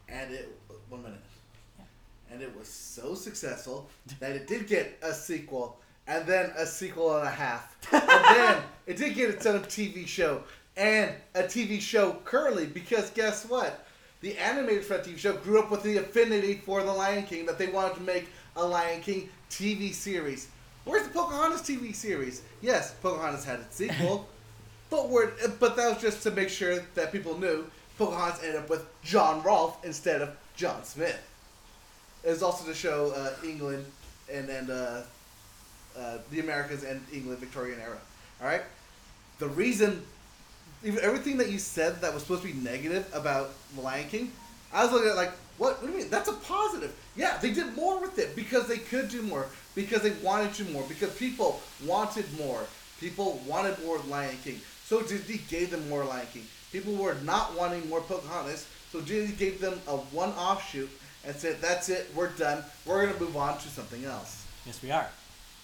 And it one minute. And it was so successful that it did get a sequel and then a sequel and a half. and then *laughs* it did get its own TV show and a TV show currently because guess what? The animators for that TV show grew up with the affinity for the Lion King that they wanted to make a Lion King TV series. Where's the Pocahontas TV series? Yes, Pocahontas had its sequel, *laughs* but we're, but that was just to make sure that people knew Pocahontas ended up with John Rolfe instead of John Smith. It was also to show uh, England and and uh, uh, the Americas and England Victorian era. All right, the reason, everything that you said that was supposed to be negative about The Lion King, I was looking at like, what? What do you mean? That's a positive. Yeah, they did more with it because they could do more, because they wanted to more, because people wanted more. People wanted more Lion King, so Disney gave them more Lion King. People were not wanting more Pocahontas, so Disney gave them a one offshoot and said, "That's it. We're done. We're gonna move on to something else." Yes, we are.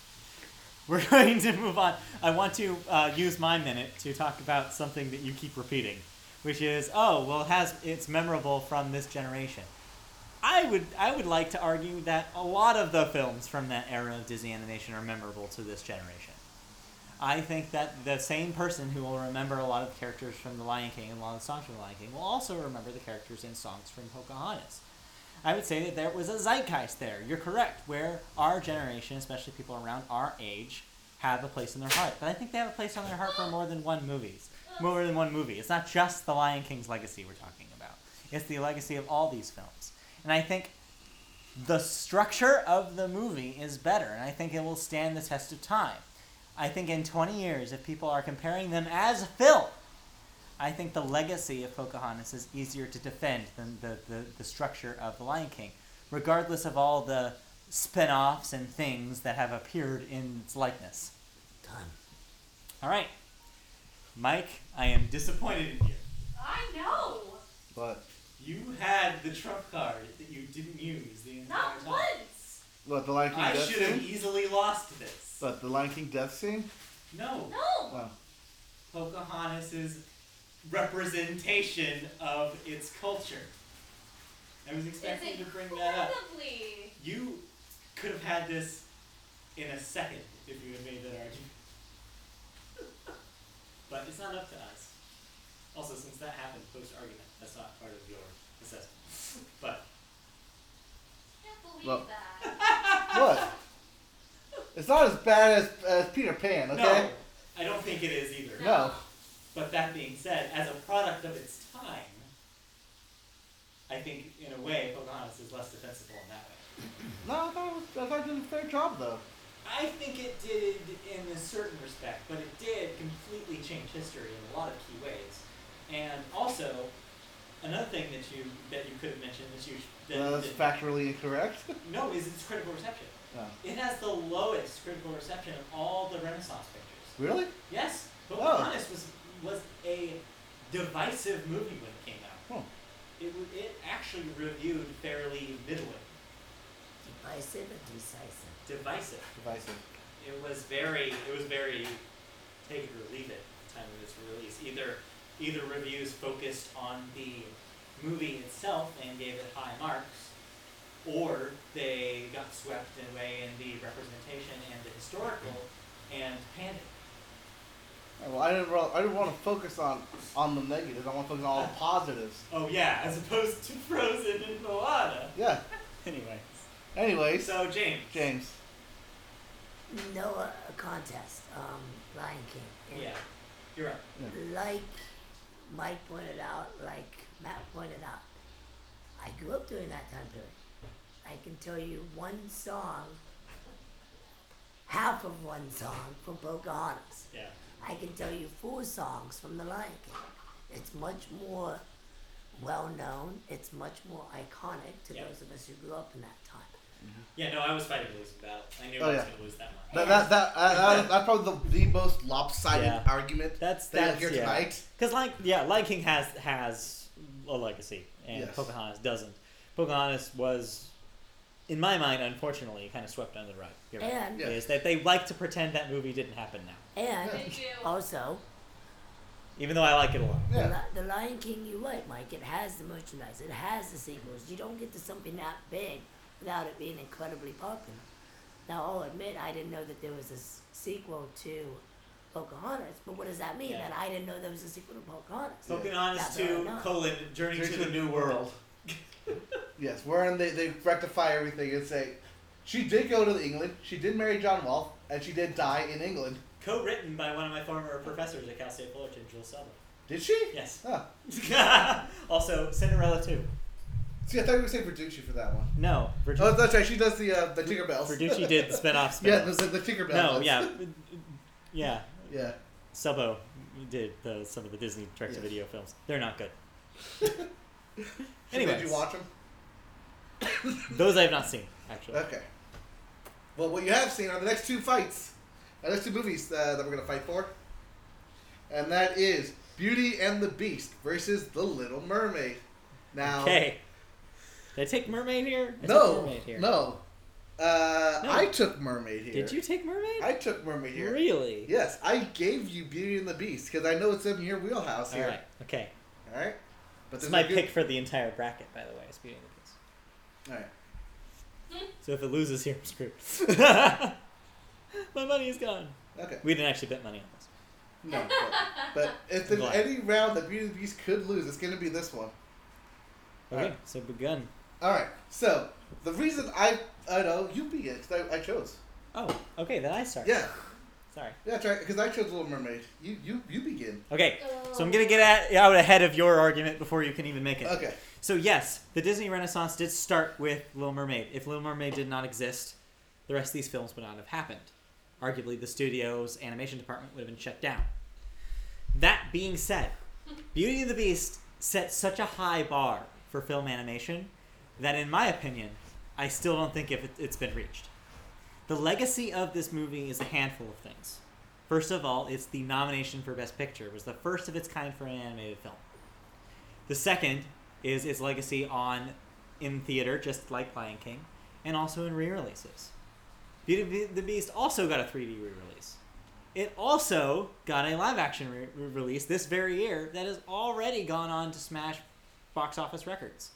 *laughs* We're going to move on. I want to uh, use my minute to talk about something that you keep repeating, which is, oh, well, it has it's memorable from this generation. I would I would like to argue that a lot of the films from that era of Disney animation are memorable to this generation. I think that the same person who will remember a lot of the characters from The Lion King and a lot of the songs from The Lion King will also remember the characters and songs from Pocahontas. I would say that there was a zeitgeist there. You're correct, where our generation, especially people around our age, have a place in their heart. But I think they have a place in their heart for more than one movies. More than one movie. It's not just the Lion King's legacy we're talking about. It's the legacy of all these films. And I think the structure of the movie is better, and I think it will stand the test of time. I think in 20 years, if people are comparing them as a film, I think the legacy of Pocahontas is easier to defend than the, the, the structure of The Lion King, regardless of all the spin offs and things that have appeared in its likeness. Done. All right. Mike, I am disappointed in you. I know. But You had the trump card that you didn't use the entire Not time. once. what the Lion King I death should have scene? easily lost this. But the Lion King death scene? No. No. Wow. Pocahontas's representation of its culture. I was It's expecting to bring that up. incredibly. You could have had this in a second if you had made that argument. But it's not up to us. Also, since that happened post argument, that's not part of your assessment. But Can't *laughs* Well- What? It's not as bad as, as Peter Pan, okay? no, I don't think it is either. No. But that being said, as a product of its time, I think in a way Pocahontas is less defensible in that way. No, I thought it was, I thought it did a fair job though. I think it did in a certain respect, but it did completely change history in a lot of key ways. And also, another thing that you that you could have mentioned that you sh- that, Uh, that's that- factually incorrect. *laughs* no is its critical reception. No. It has the lowest critical reception of all the Renaissance pictures. Really? Yes, Oh. Pocahontas was was a divisive movie when it came out. Oh. It wa- it actually reviewed fairly middling, Divisive or decisive? divisive. Divisive. It was very it was very take it or leave it at the time of its release. Either either reviews focused on the movie itself and gave it high marks, or they got swept away in the representation and the historical and panned it. Well, I didn't. ro- I didn't want to focus on on the negatives. I want to focus on all the positives. Oh yeah, as opposed to Frozen and Moana. Yeah. *laughs* Anyway, Anyways, so James. James. No uh, contest. Um, Lion King. Yeah. You're right. like Mike pointed out, like Matt pointed out, I grew up during that time period. I can tell you one song, half of one song from Pocahontas. Yeah. I can tell you four songs from The Lion King. It's much more well known. It's much more iconic to Yeah. those of us who grew up in that time. Yeah, no, I was fighting a losing battle. I knew Oh, I was yeah. going to lose that one. That, that, that, uh, that- *laughs* that's probably the, the most lopsided Yeah. argument That's that you'll that's hear yeah. tonight. Because like yeah, Lion King has has a legacy, and Yes. Pocahontas doesn't. Pocahontas was, in my mind, unfortunately, kind of swept under the rug. You're right. And Yeah. Is that they like to pretend that movie didn't happen now, and They also even though I like it a lot. The, Yeah. Li- the Lion King, you're right, Mike. It has the merchandise. It has the sequels. You don't get to something that big without it being incredibly popular. Now, I'll admit I didn't know that there was a s- sequel to Pocahontas, but what does that mean? Yeah. That I didn't know there was a sequel to Pocahontas. Pocahontas That's all two colon Journey Journey to the New World. *laughs* Yes, wherein they, they rectify everything and say, she did go to England, she did marry John Wall, and she did die in England. Co-written by one of my former professors at Cal State Fullerton, Jill Sutherland. Did she? Yes. Oh. *laughs* also, Cinderella too. See, I thought you were saying Verducci for that one. No, Oh, that's right. She does the uh, the Tinker Bells. Verducci did the spin-off *laughs* yeah, spin-offs. the, the Tinker Bells. no, ones. yeah, yeah. Yeah. Subbo did the, some of the Disney direct-to-video films. They're not good. anyway, *laughs* Did you watch them? *laughs* those I have not seen actually. Okay. Well, what you have seen are the next two fights, the next two movies uh, that we're gonna fight for, and that is Beauty and the Beast versus The Little Mermaid. Now, Okay. Did I take Mermaid here? I no, Mermaid here. no, uh, No. I took Mermaid here. Did you take Mermaid? I took Mermaid here. Really? Yes, I gave you Beauty and the Beast because I know it's in your wheelhouse All here. right. Okay. All right. But It's there's my good- pick for the entire bracket, by the way. Is Beauty and the Beast. All right. So if it loses here, I'm screwed. *laughs* my money is gone. Okay. We didn't actually bet money on this. No, but, but if there's any round that Beauty and the Beast could lose, it's going to be this one. Okay. So begun. All right. So the reason I I know you begin because I, I chose. Oh. Okay. Then I start. Yeah. Sorry. Yeah, that's right. Because I chose Little Mermaid. You you you begin. Okay. Oh. So I'm oh. gonna get at, out ahead of your argument before you can even make it. Okay. So yes, the Disney Renaissance did start with Little Mermaid. If Little Mermaid did not exist, the rest of these films would not have happened. Arguably, the studio's animation department would have been shut down. That being said, Beauty and the Beast set such a high bar for film animation that, in my opinion, I still don't think if it, it's been reached. The legacy of this movie is a handful of things. First of all, it's the nomination for Best Picture. It was the first of its kind for an animated film. The second is its legacy on in theater, just like Lion King, and also in re-releases. Beauty and the Beast also got a 3D re-release. It also got a live-action re- release this very year that has already gone on to smash box office records.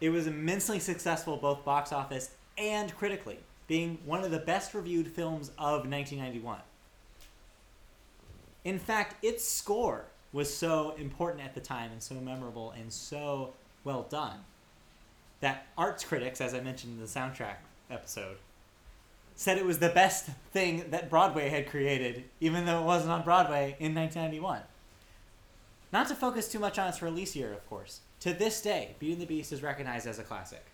It was immensely successful both box office and critically, being one of the best reviewed films of 1991. In fact, its score was so important at the time and so memorable and so well done that arts critics, as I mentioned in the soundtrack episode, said it was the best thing that Broadway had created, even though it wasn't on Broadway in 1991. Not to focus too much on its release year, of course. To this day, Beauty and the Beast is recognized as a classic.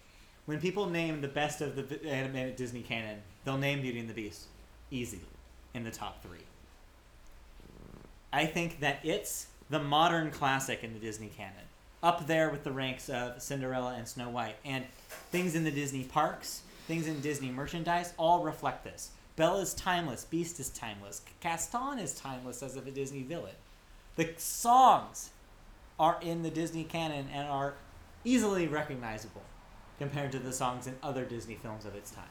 When people name the best of the animated Disney canon, they'll name Beauty and the Beast easy in the top three. I think that it's the modern classic in the Disney canon, up there with the ranks of Cinderella and Snow White, and things in the Disney parks, things in Disney merchandise all reflect this. Belle is timeless, Beast is timeless, Gaston is timeless as of a Disney villain. The songs are in the Disney canon and are easily recognizable compared to the songs in other Disney films of its time.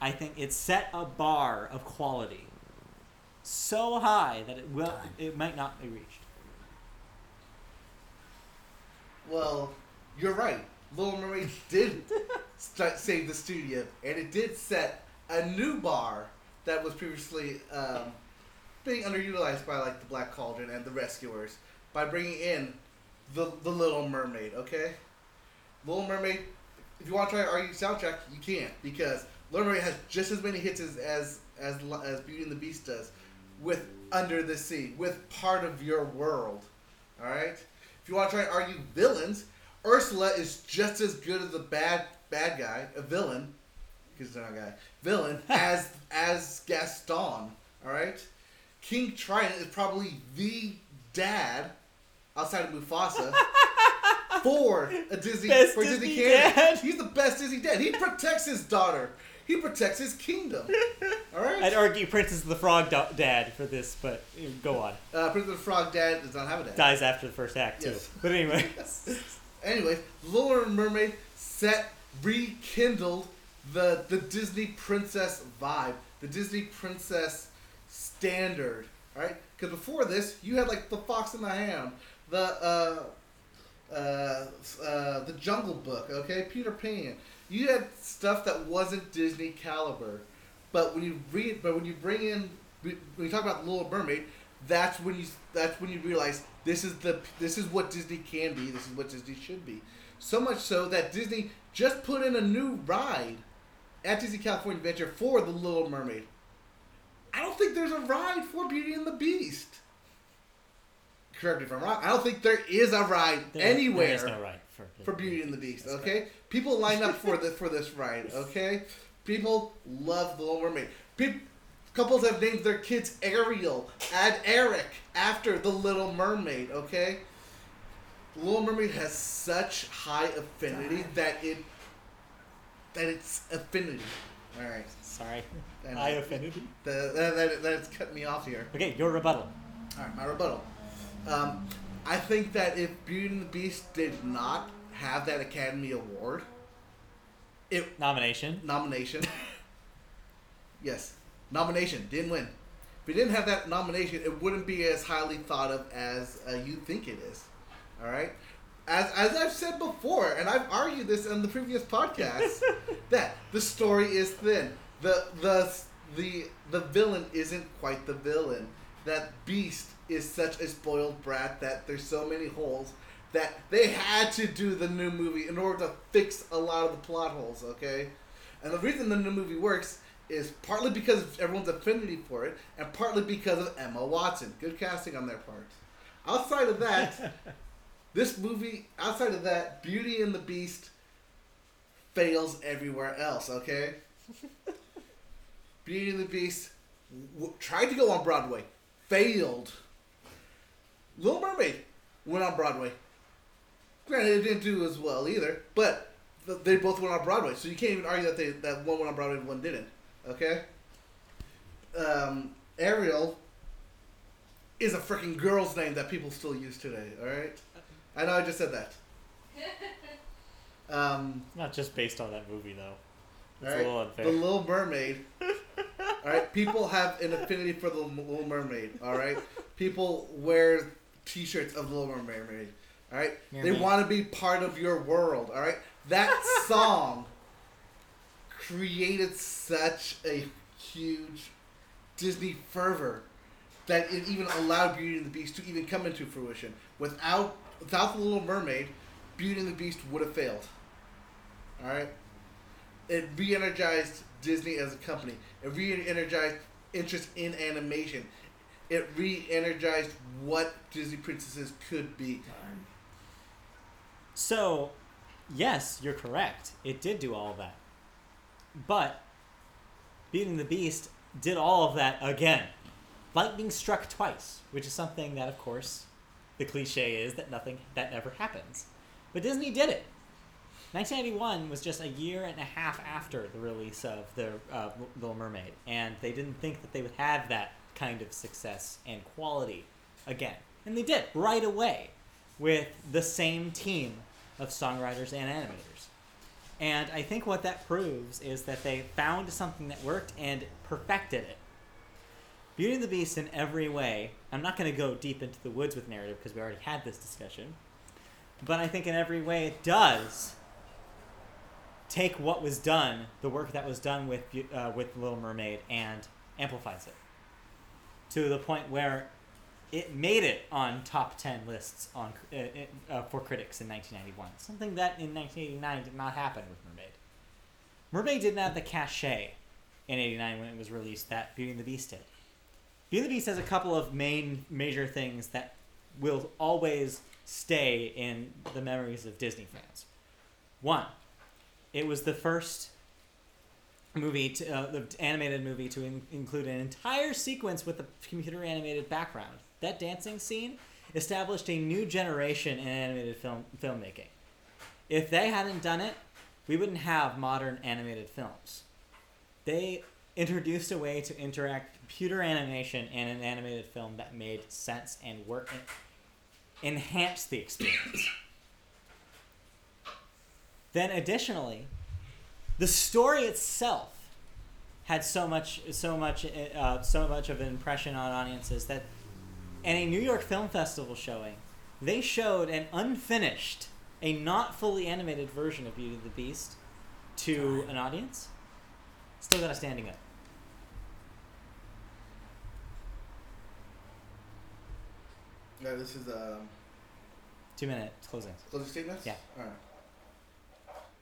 I think it set a bar of quality so high that it will it might not be reached. Well, you're right. Little Mermaid *laughs* did st- save the studio, and it did set a new bar that was previously um, being underutilized by like the Black Cauldron and the Rescuers by bringing in the the Little Mermaid. Okay, Little Mermaid. If you want to try to argue soundtrack, you can't because Little Mermaid has just as many hits as as as, as Beauty and the Beast does. with Under the Sea, with part of your world. All right. If you want to try and argue villains, Ursula is just as good as a bad bad guy, a villain, because they're not a guy, villain *laughs* as as Gaston. All right. King Trident is probably the dad outside of Mufasa *laughs* for a Disney Best for Disney Disney canon. dad. He's the best Disney dad. He protects his daughter. He protects his kingdom. *laughs* All right. I'd argue Princess the Frog do- dad for this, but go on. Uh, Prince of the Frog dad does not have a dad. Dies after the first act too. Yes. *laughs* But anyway, Anyways, Little Mermaid set rekindled the the Disney princess vibe, the Disney princess standard. All right, because before this, you had like the Fox and the Hound, the uh, uh, uh, the Jungle Book. Okay, Peter Pan. You had stuff that wasn't Disney caliber, but when you read, but when you bring in, when you talk about the Little Mermaid, that's when you that's when you realize this is the this is what Disney can be. This is what Disney should be. So much so that Disney just put in a new ride at Disney California Adventure for the Little Mermaid. I don't think there's a ride for Beauty and the Beast. Correct me if I'm wrong. I don't think there is a ride there- anywhere there is no right for, for Beauty and the Beast. Okay, people line up for *laughs* the for this ride. Okay, people love the Little Mermaid. Peop couples have named their kids Ariel and Eric after the Little Mermaid. Okay, the Little Mermaid has such high affinity that it that it's affinity. All right, Sorry, And high affinity. that, that, that, that's cut me off here. Okay, your rebuttal. All right, my rebuttal. Um, I think that if Beauty and the Beast did not have that Academy Award, it Nomination. nomination. *laughs* yes, nomination didn't win. If it didn't have that nomination, it wouldn't be as highly thought of as uh, you think it is. All right. As, as I've said before, and I've argued this on the previous podcast, *laughs* that the story is thin. The the the the villain isn't quite the villain. That Beast is such a spoiled brat that there's so many holes that they had to do the new movie in order to fix a lot of the plot holes. Okay, and the reason the new movie works is partly because of everyone's affinity for it, and partly because of Emma Watson. Good casting on their part. Outside of that, *laughs* this movie, outside of that, Beauty and the Beast fails everywhere else. Okay. *laughs* Beauty and the Beast w- tried to go on Broadway, failed. Little Mermaid went on Broadway. Granted, it didn't do as well either, but they both went on Broadway, so you can't even argue that they that one went on Broadway and one didn't. Okay. Um, Ariel is a freaking girl's name that people still use today. All right. I know I just said that. *laughs* Um, Not just based on that movie though. It's all a right. little unfair. The Little Mermaid. *laughs* all right, people have an affinity for the Little Mermaid. All right, people wear T-shirts of the Little Mermaid. All right, they want to be part of your world. All right, that *laughs* song created such a huge Disney fervor that it even allowed Beauty and the Beast to even come into fruition. Without without the Little Mermaid, Beauty and the Beast would have failed. All right it re-energized Disney as a company. It re-energized interest in animation. It re-energized what Disney princesses could be. So, yes, you're correct. It did do all of that. But Beauty and the Beast did all of that again. Lightning struck twice, which is something that, of course, the cliche is that nothing that never happens. But Disney did it. 1991 was just a year and a half after the release of the uh, Little Mermaid, and they didn't think that they would have that kind of success and quality again, and they did right away with the same team of songwriters and animators. And I think what that proves is that they found something that worked and perfected it. Beauty and the Beast, in every way, I'm not going to go deep into the woods with narrative because we already had this discussion, but I think in every way it does take what was done, the work that was done with uh, with Little Mermaid, and amplifies it to the point where it made it on top ten lists on uh, uh, for critics in 1991. Something that in 1989 did not happen with Mermaid. Mermaid didn't have the cachet in '89 when it was released that Beauty and the Beast did. Beauty and the Beast has a couple of main major things that will always stay in the memories of Disney fans. One, it was the first movie, to, uh, the animated movie, to in- include an entire sequence with a computer animated background. That dancing scene established a new generation in animated film filmmaking. If they hadn't done it, we wouldn't have modern animated films. They introduced a way to interact computer animation and an animated film that made sense and work enhance the experience. then additionally, the story itself had so much so much uh, so much of an impression on audiences that in a New York Film Festival showing, they showed an unfinished, a not fully animated version of Beauty and the Beast to an audience. Still got a standing up. Yeah, this is um, Two minute closing. closing statements. Yeah. All right.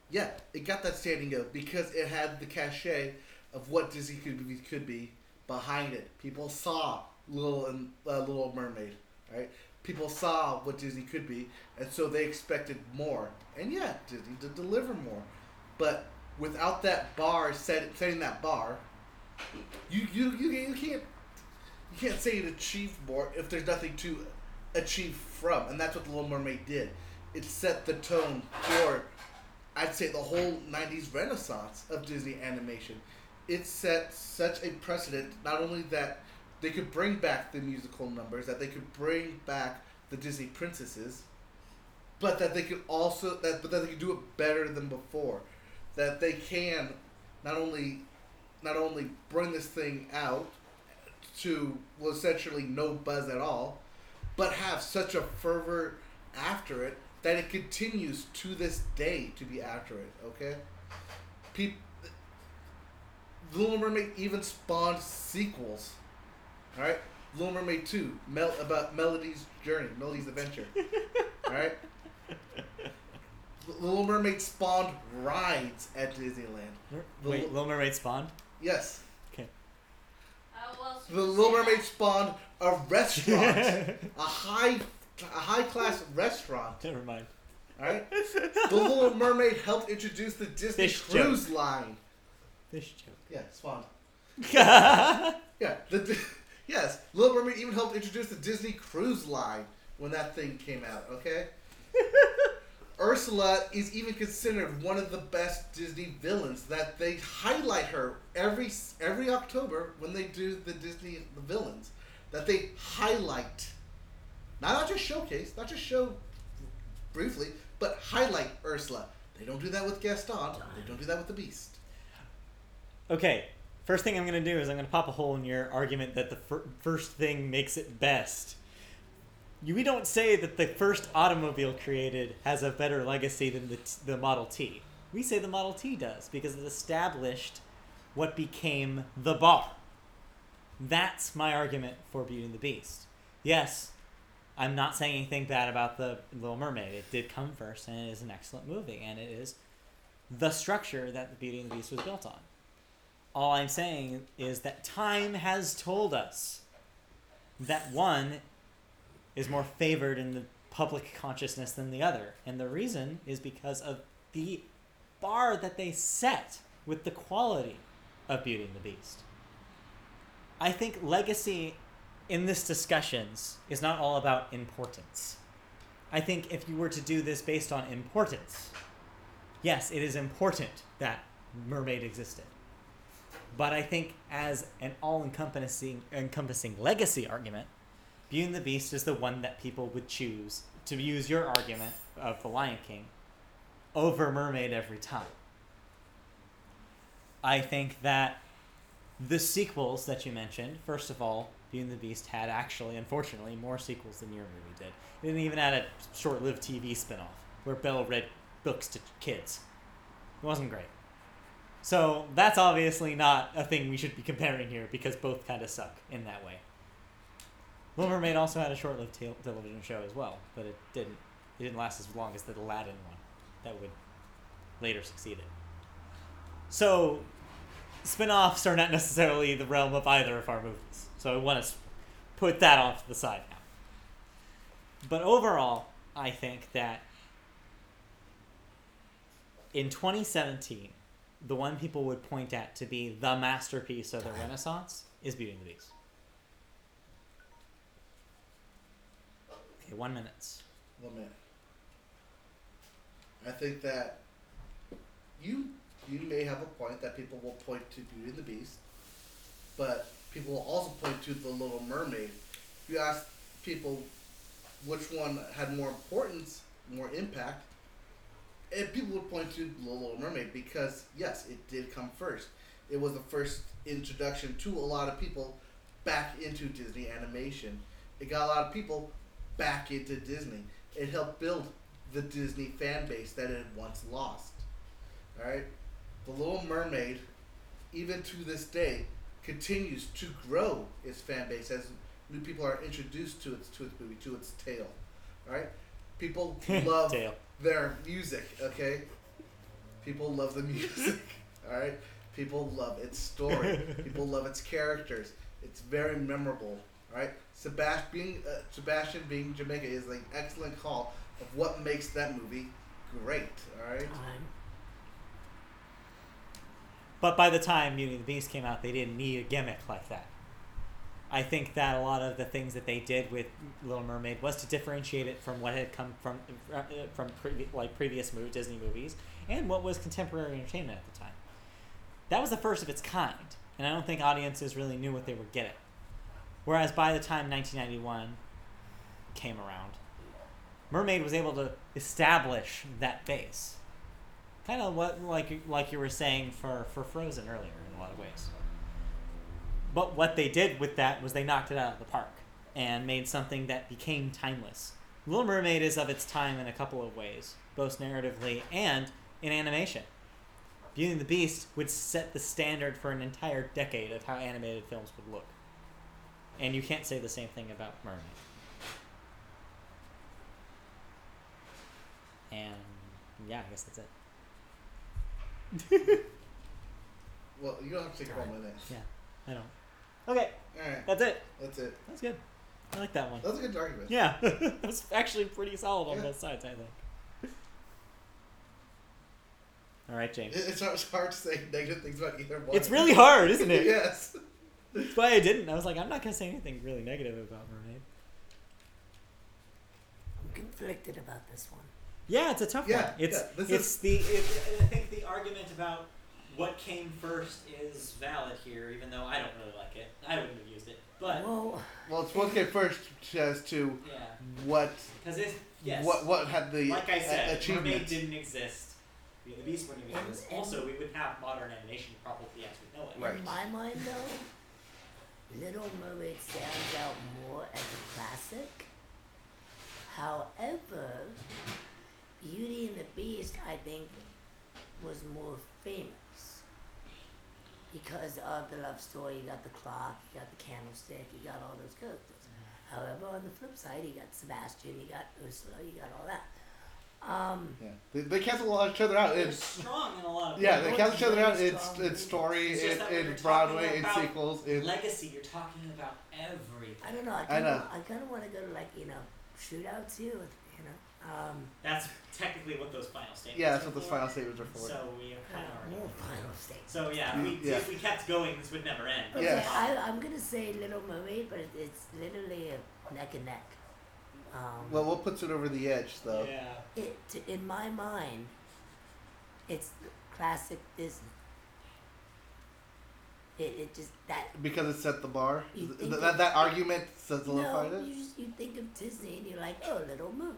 Yeah, it got that standing up because it had the cachet of what Disney could be, could be behind it. People saw Little and uh, Little Mermaid, right? People saw what Disney could be, and so they expected more. And yeah, Disney did deliver more, but without that bar set, setting that bar, you you you, you can't you can't say it achieved more if there's nothing to achieve from, and that's what the Little Mermaid did. It set the tone for, I'd say, the whole '90s renaissance of Disney animation. It set such a precedent, not only that they could bring back the musical numbers, that they could bring back the Disney princesses, but that they could also that but that they could do it better than before. That they can not only not only bring this thing out to well, essentially no buzz at all, but have such a fervor after it that it continues to this day to be accurate. Okay, people. The Little Mermaid even spawned sequels. All right, Little Mermaid Two, Mel about Melody's journey, Melody's adventure. *laughs* all right. The Little Mermaid spawned rides at Disneyland. The Wait, Li- Little Mermaid spawned? Yes, Uh, well, the Little Mermaid spawned a restaurant, *laughs* a high, a high class restaurant. Never mind. All right. The Little Mermaid helped introduce the Disney Fish cruise line. Fish joke. Yeah, yeah, *laughs* Yeah, the *laughs* yes, Little Mermaid even helped introduce the Disney Cruise Line when that thing came out. Okay. *laughs* Ursula is even considered one of the best Disney villains. That they highlight her every every October when they do the Disney the villains. That they highlight, not just showcase, not just show briefly, but highlight Ursula. They don't do that with Gaston. They don't do that with the Beast. Okay, first thing I'm going to do is I'm going to pop a hole in your argument that the fir- first thing makes it best. You, we don't say that the first automobile created has a better legacy than the, the Model T. We say the Model T does because it established what became the bar. That's my argument for Beauty and the Beast. Yes, I'm not saying anything bad about the Little Mermaid. It did come first, and it is an excellent movie, and it is the structure that the Beauty and the Beast was built on. All I'm saying is that time has told us that one is more favored in the public consciousness than the other. And the reason is because of the bar that they set with the quality of Beauty and the Beast. I think legacy in this discussions is not all about importance. I think if you were to do this based on importance, yes, it is important that Mermaid existed. But I think as an all-encompassing encompassing legacy argument, Beauty and the Beast is the one that people would choose to use your argument of The Lion King over Mermaid every time. I think that the sequels that you mentioned, first of all, Beauty and the Beast had actually, unfortunately, more sequels than your movie did. It didn't even add a short-lived TV spin-off where Belle read books to kids. It wasn't great. So that's obviously not a thing we should be comparing here because both kind of suck in that way. Little Mermaid also had a short-lived tel- television show as well, but it didn't. It didn't last as long as the Aladdin one, that would later succeed it. So, spin-offs are not necessarily the realm of either of our movies. So I want to put that off to the side now. But overall, I think that in 2017, the one people would point at to be the masterpiece of the Renaissance is Beauty and the Beast. Okay, one minute. One minute. I think that you you may have a point that people will point to Beauty and the Beast, but people will also point to The Little Mermaid. If you ask people which one had more importance, more impact, and people would point to The Little Mermaid because yes, it did come first. It was the first introduction to a lot of people back into Disney animation. It got a lot of people back into Disney. It helped build the Disney fan base that it had once lost. Alright? The Little Mermaid, even to this day, continues to grow its fan base as new people are introduced to its to its movie, to its tale. Right? People *laughs* love Tail. their music, okay? People love the *laughs* music, alright? People love its story. *laughs* People love its characters. It's very memorable, alright? Sebastian being, uh, Sebastian being Jamaica is an excellent call of what makes that movie great, alright? Time. But by the time Beauty and the Beast came out, they didn't need a gimmick like that. I think that a lot of the things that they did with Little Mermaid was to differentiate it from what had come from uh, from previ- like previous movie, Disney movies and what was contemporary entertainment at the time. That was the first of its kind, and I don't think audiences really knew what they were getting. Whereas by the time 1991 came around, Mermaid was able to establish that base. Kind of what like like you were saying for for Frozen earlier in a lot of ways. But what they did with that was they knocked it out of the park and made something that became timeless. Little Mermaid is of its time in a couple of ways, both narratively and in animation. Beauty and the Beast would set the standard for an entire decade of how animated films would look. And you can't say the same thing about Mermaid. And yeah, I guess that's it. *laughs* Well, you don't have to take one minute. Yeah, I don't. Okay, Alright, that's it. that's it. That's good. I like that one. That was a good argument. Yeah, *laughs* that was actually pretty solid on Yeah. both sides, I think. All right, James. It- It's, hard- it's hard to say negative things about either one. It's really hard, isn't it? *laughs* yes. That's why I didn't. I was like, I'm not gonna say anything really negative about Mermaid. I'm conflicted about this one. Yeah, it's a tough Yeah, one. It's yeah, this it's is- the it, I think the argument about what came first is valid here, even though I don't really like it. I wouldn't have used it, but Well, Well, it's one came first as to yeah, what because it yes, what what had the like I a- said, Mermaid achievement. didn't exist. The Beast wouldn't have And- existed. Also, we would have modern animation probably as we know it. Right. in my mind though, Little Mermaid stands out more as a classic. However, Beauty and the Beast, I think, was more famous because of the love story. You got the clock, you got the candlestick, you got all those characters. However, on the flip side, you got Sebastian, you got Ursula, you got all that. Um, Yeah, they, they cancel a lot of each other out. They're In, strong in a lot of yeah, they cancel each other out very in, strong. in story, It's just in, in Broadway, in sequels, in Legacy, you're talking about everything. I don't know. I I kind know. of, I kind of want to go to like you know shootouts here. With, you know, um, That's technically what those final statements. yeah, that's are what those for. final statements are for. So we have kind of more already. final state. So yeah, we, Yeah. if we kept going, this would never end. Okay, Yes. I, I'm gonna say Little Mermaid, but it's literally a neck and neck. Um, well, what puts it over the edge, though? Yeah. it to, in my mind, it's classic Disney. It, it just that Because it set the bar. You Th- think that, it- that argument solidified no, it. you just, you think of Disney and you're like, oh, Little Mermaid.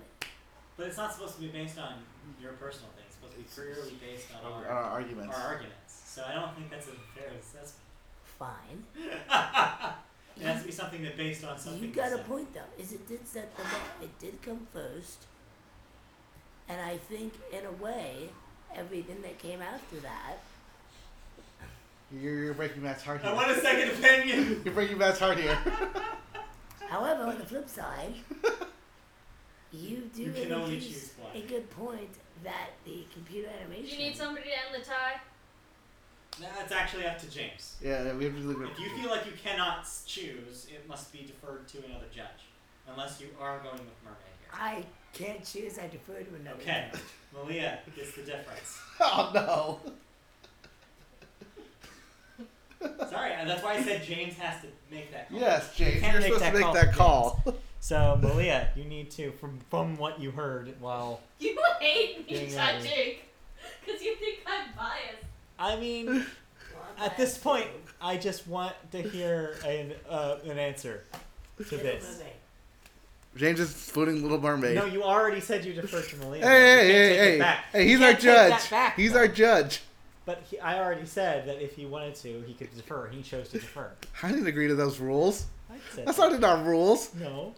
But it's not supposed to be based on your personal things. It's supposed to be purely based on Our, our, arguments. our arguments. So I don't think that's a fair assessment. Fine. *laughs* it has to be something that based on something. You got a that's- point though. Is it did set the bar? It did come first, and I think in a way, everything that came after that. You're, you're breaking Matt's heart here. I want a second opinion. *laughs* You're breaking Matt's heart here. *laughs* However, on the flip side, you do You can only introduce choose one. a good point that the computer Do animation. you need somebody to end the tie? That's actually up to James. Yeah, we have to leave it. If you feel like you cannot s- choose, it must be deferred to another judge, unless you are going with mermaid here. I can't choose. I defer to another. Okay, judge. Malia gets the difference. *laughs* Oh no. Sorry, and that's why I said James has to make that call. Yes, James, can't you're make supposed that to make call, that call. *laughs* So Malia, you need to, from from what you heard, while *laughs* You hate me Being ready. judging because you think I'm biased. I mean, Well, *laughs* at this point. I just want to hear an uh, an answer to this. James is footing Little Mermaid. No, you already said you deferred to Malia. hey, hey, You can't hey, take hey, it back. hey! You He's our can't take that judge. back, He's though. our judge. But he, I already said that if he wanted to, he could defer. He chose to defer. I didn't agree to those rules. I said That's that. not in our rules. No.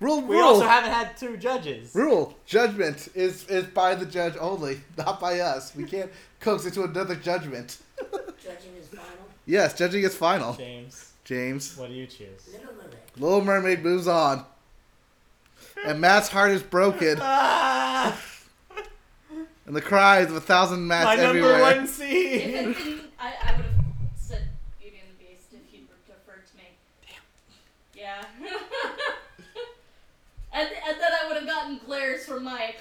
Rule, We rule, also haven't had two judges. rule. Judgment is is by the judge only, *laughs* not by us. We can't coax into another judgment. Judging is final. Yes, judging is final. James, James, what do you choose? Little Mermaid. Little Mermaid moves on, and Matt's heart is broken, Ah, *laughs* and the cries of a thousand my Matts number everywhere. one If seed. it didn't, I, I would have said Beauty and the Beast if you'd deferred to me. Damn. Yeah. and, and then I would have gotten glares from Mike.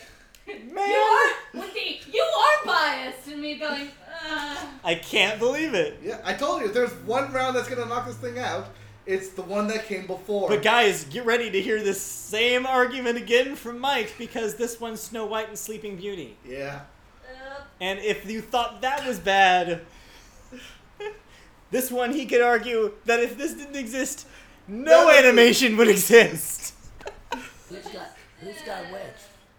You Man, are, Wendy, you are biased, and me going, uh, I can't believe it. Yeah, I told you. If there's one round that's gonna knock this thing out, it's the one that came before. But guys, get ready to hear this same argument again from Mike because this one's Snow White and Sleeping Beauty. yeah. uh, And if you thought that was bad, this one he could argue that if this didn't exist, no No. animation would exist. Who's got Who's got which?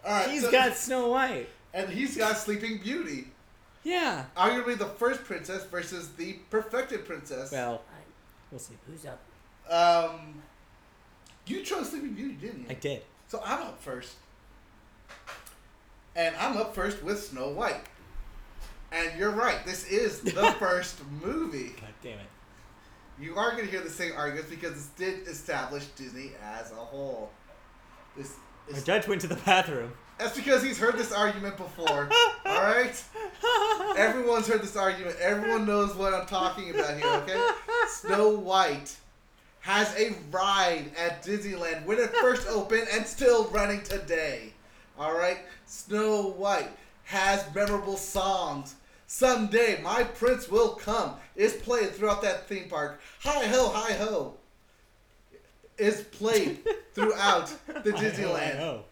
All right. He's so- got Snow White. and he's got Sleeping Beauty. Yeah. Arguably the first princess versus the perfected princess. Well, I, we'll see. who's up? Um, you chose Sleeping Beauty, didn't you? I did. So I'm up first. And I'm up first with Snow White. And you're right, this is *laughs* the first movie. God damn it. You are going to hear the same arguments because this did establish Disney as a whole. This My judge went to the bathroom. that's because he's heard this argument before. all right? Everyone's heard this argument. Everyone knows what I'm talking about here, okay? Snow White has a ride at Disneyland when it first opened and still running today. All right? Snow White has memorable songs. Someday my prince will come is played throughout that theme park. Hi ho, hi ho is played throughout the *laughs* I know, I Disneyland. know.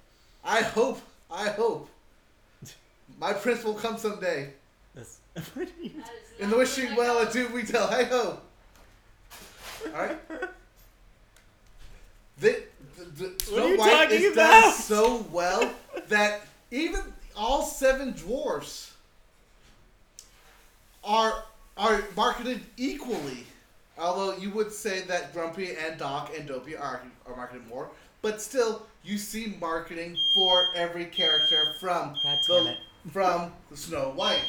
I hope, I hope my prince will come someday. That's, *laughs* what are you- that is In the wishing well got. and do we tell. Hey ho. Alright? The, the, the Snow are you White is about? done so well that even all seven dwarfs are are marketed equally. Although you would say that Grumpy and Doc and Dopey are, are marketed more, but still you see marketing for every character from God the it. from the Snow White.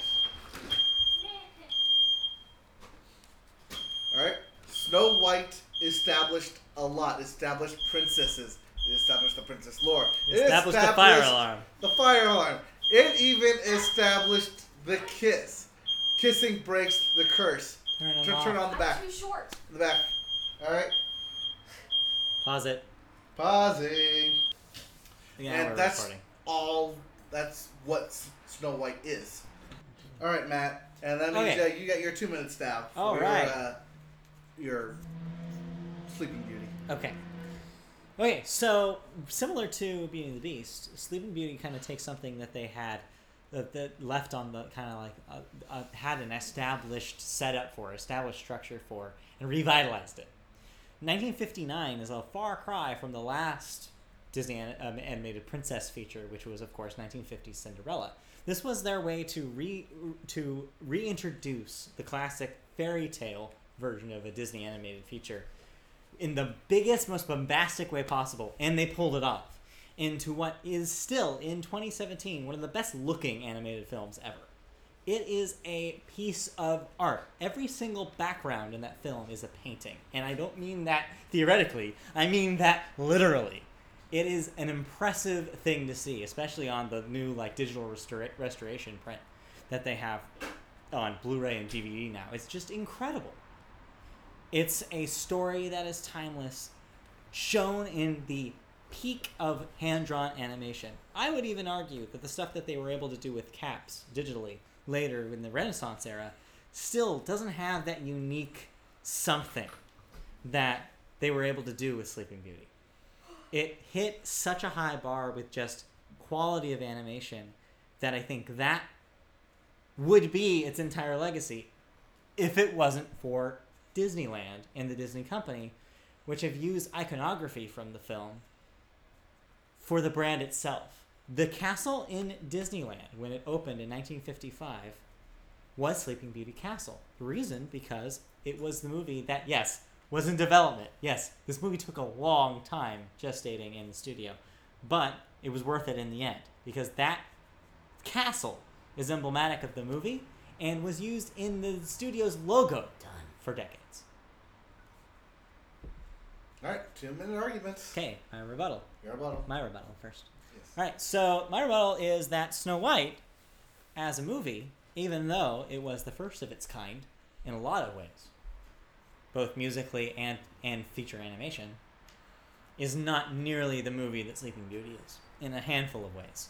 Alright? Snow White established a lot. Established princesses. It established the princess lore. It Established the fire alarm. The fire alarm. It even established the kiss. Kissing breaks the curse. Turn 'em Turn, off. turn on the I'm back. too short. The back. Alright? Pause it. Pausing. Yeah, and we're that's recording. all. That's what S- Snow White is. All right, Matt, and that means Okay. uh, you got your two minutes now. For All your. Uh, your Sleeping Beauty. Okay. Okay, so similar to Beauty and the Beast, Sleeping Beauty kind of takes something that they had that, that left on the kind of like uh, uh, had an established setup for, established structure for, and revitalized it. 1959 is a far cry from the last Disney um, animated princess feature, which was of course 1950's Cinderella. This was their way to re to reintroduce the classic fairy tale version of a Disney animated feature in the biggest, most bombastic way possible, and they pulled it off into what is still in 2017 one of the best looking animated films ever. It is a piece of art. Every single background in that film is a painting, and I don't mean that theoretically. I mean that literally. It is an impressive thing to see, especially on the new like digital restora- restoration print that they have on Blu-ray and DVD now. It's just incredible. It's a story that is timeless, shown in the peak of hand-drawn animation. I would even argue that the stuff that they were able to do with caps digitally later in the Renaissance era still doesn't have that unique something that they were able to do with Sleeping Beauty. It hit such a high bar with just quality of animation that I think that would be its entire legacy if it wasn't for Disneyland and the Disney Company, which have used iconography from the film for the brand itself. The castle in Disneyland, when it opened in 1955, was Sleeping Beauty Castle. The reason because it was the movie that, yes, was in development. Yes, this movie took a long time gestating in the studio, but it was worth it in the end because that castle is emblematic of the movie and was used in the studio's logo Done. for decades. All right, two minute arguments. Okay, my rebuttal. Your rebuttal. My rebuttal first. Yes. All right, so my rebuttal is that Snow White, as a movie, even though it was the first of its kind in a lot of ways, both musically and and feature animation, is not nearly the movie that Sleeping Beauty is in a handful of ways,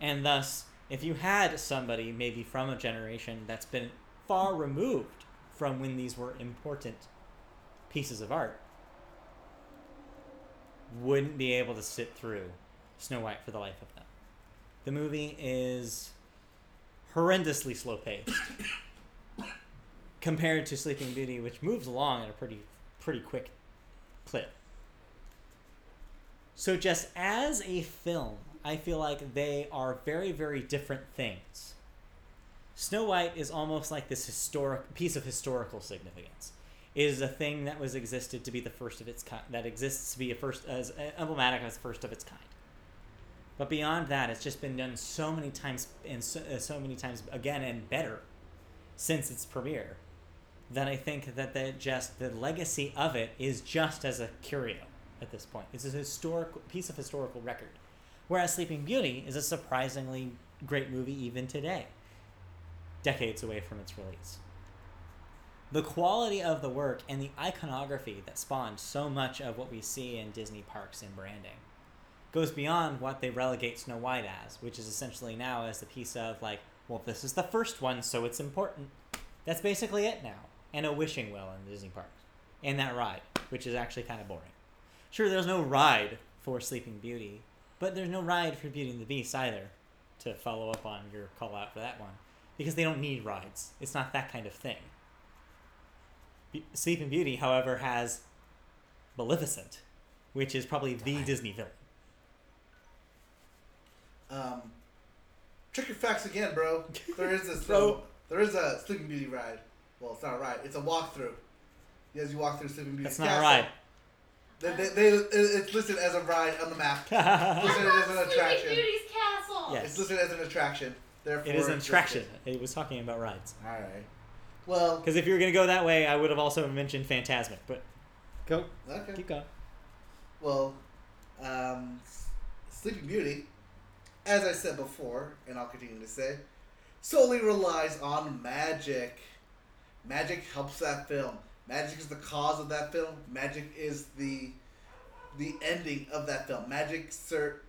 and thus, if you had somebody maybe from a generation that's been far removed from when these were important pieces of art, wouldn't be able to sit through Snow White for the life of them. The movie is horrendously slow paced *coughs* compared to Sleeping Beauty, which moves along at a pretty pretty quick clip. So just as a film, I feel like they are very very different things. Snow White is almost like this historic piece of historical significance. Is a thing that was existed to be the first of its kind that exists to be a first as emblematic as first of its kind. But beyond that, it's just been done so many times and so, uh, so many times again and better since its premiere that I think that the just the legacy of it is just as a curio at this point. It's a historical piece of historical record. Whereas Sleeping Beauty is a surprisingly great movie even today, decades away from its release. The quality of the work and the iconography that spawned so much of what we see in Disney parks and branding goes beyond what they relegate Snow White as, which is essentially now as the piece of like, well, this is the first one, so it's important. That's basically it now, and a wishing well in the Disney parks, and that ride, which is actually kind of boring. Sure, there's no ride for Sleeping Beauty, but there's no ride for Beauty and the Beast either. To follow up on your call out for that one, because they don't need rides. It's not that kind of thing. Be- Sleeping Beauty, however, has Maleficent, which is probably the Disney villain. Um, check your facts again, bro. *laughs* There is this. Bro. um, there is a Sleeping Beauty ride. Well, it's not a ride. It's a walkthrough. Yes, you walk through Sleeping Beauty. That's not a ride. They, they, they, it's listed as a ride on the map. *laughs* Listed as an Sleeping. Beauty's castle. Yes. It's listed as an attraction. Therefore, it is an attraction. listed. It was talking about rides. All right. Well, Because if you were going to go that way, I would have also mentioned Fantasmic. But go, okay. keep going. Well, um, Sleeping Beauty, as I said before, and I'll continue to say, solely relies on magic. Magic helps that film. Magic is the cause of that film. Magic is the the ending of that film. Magic, sir,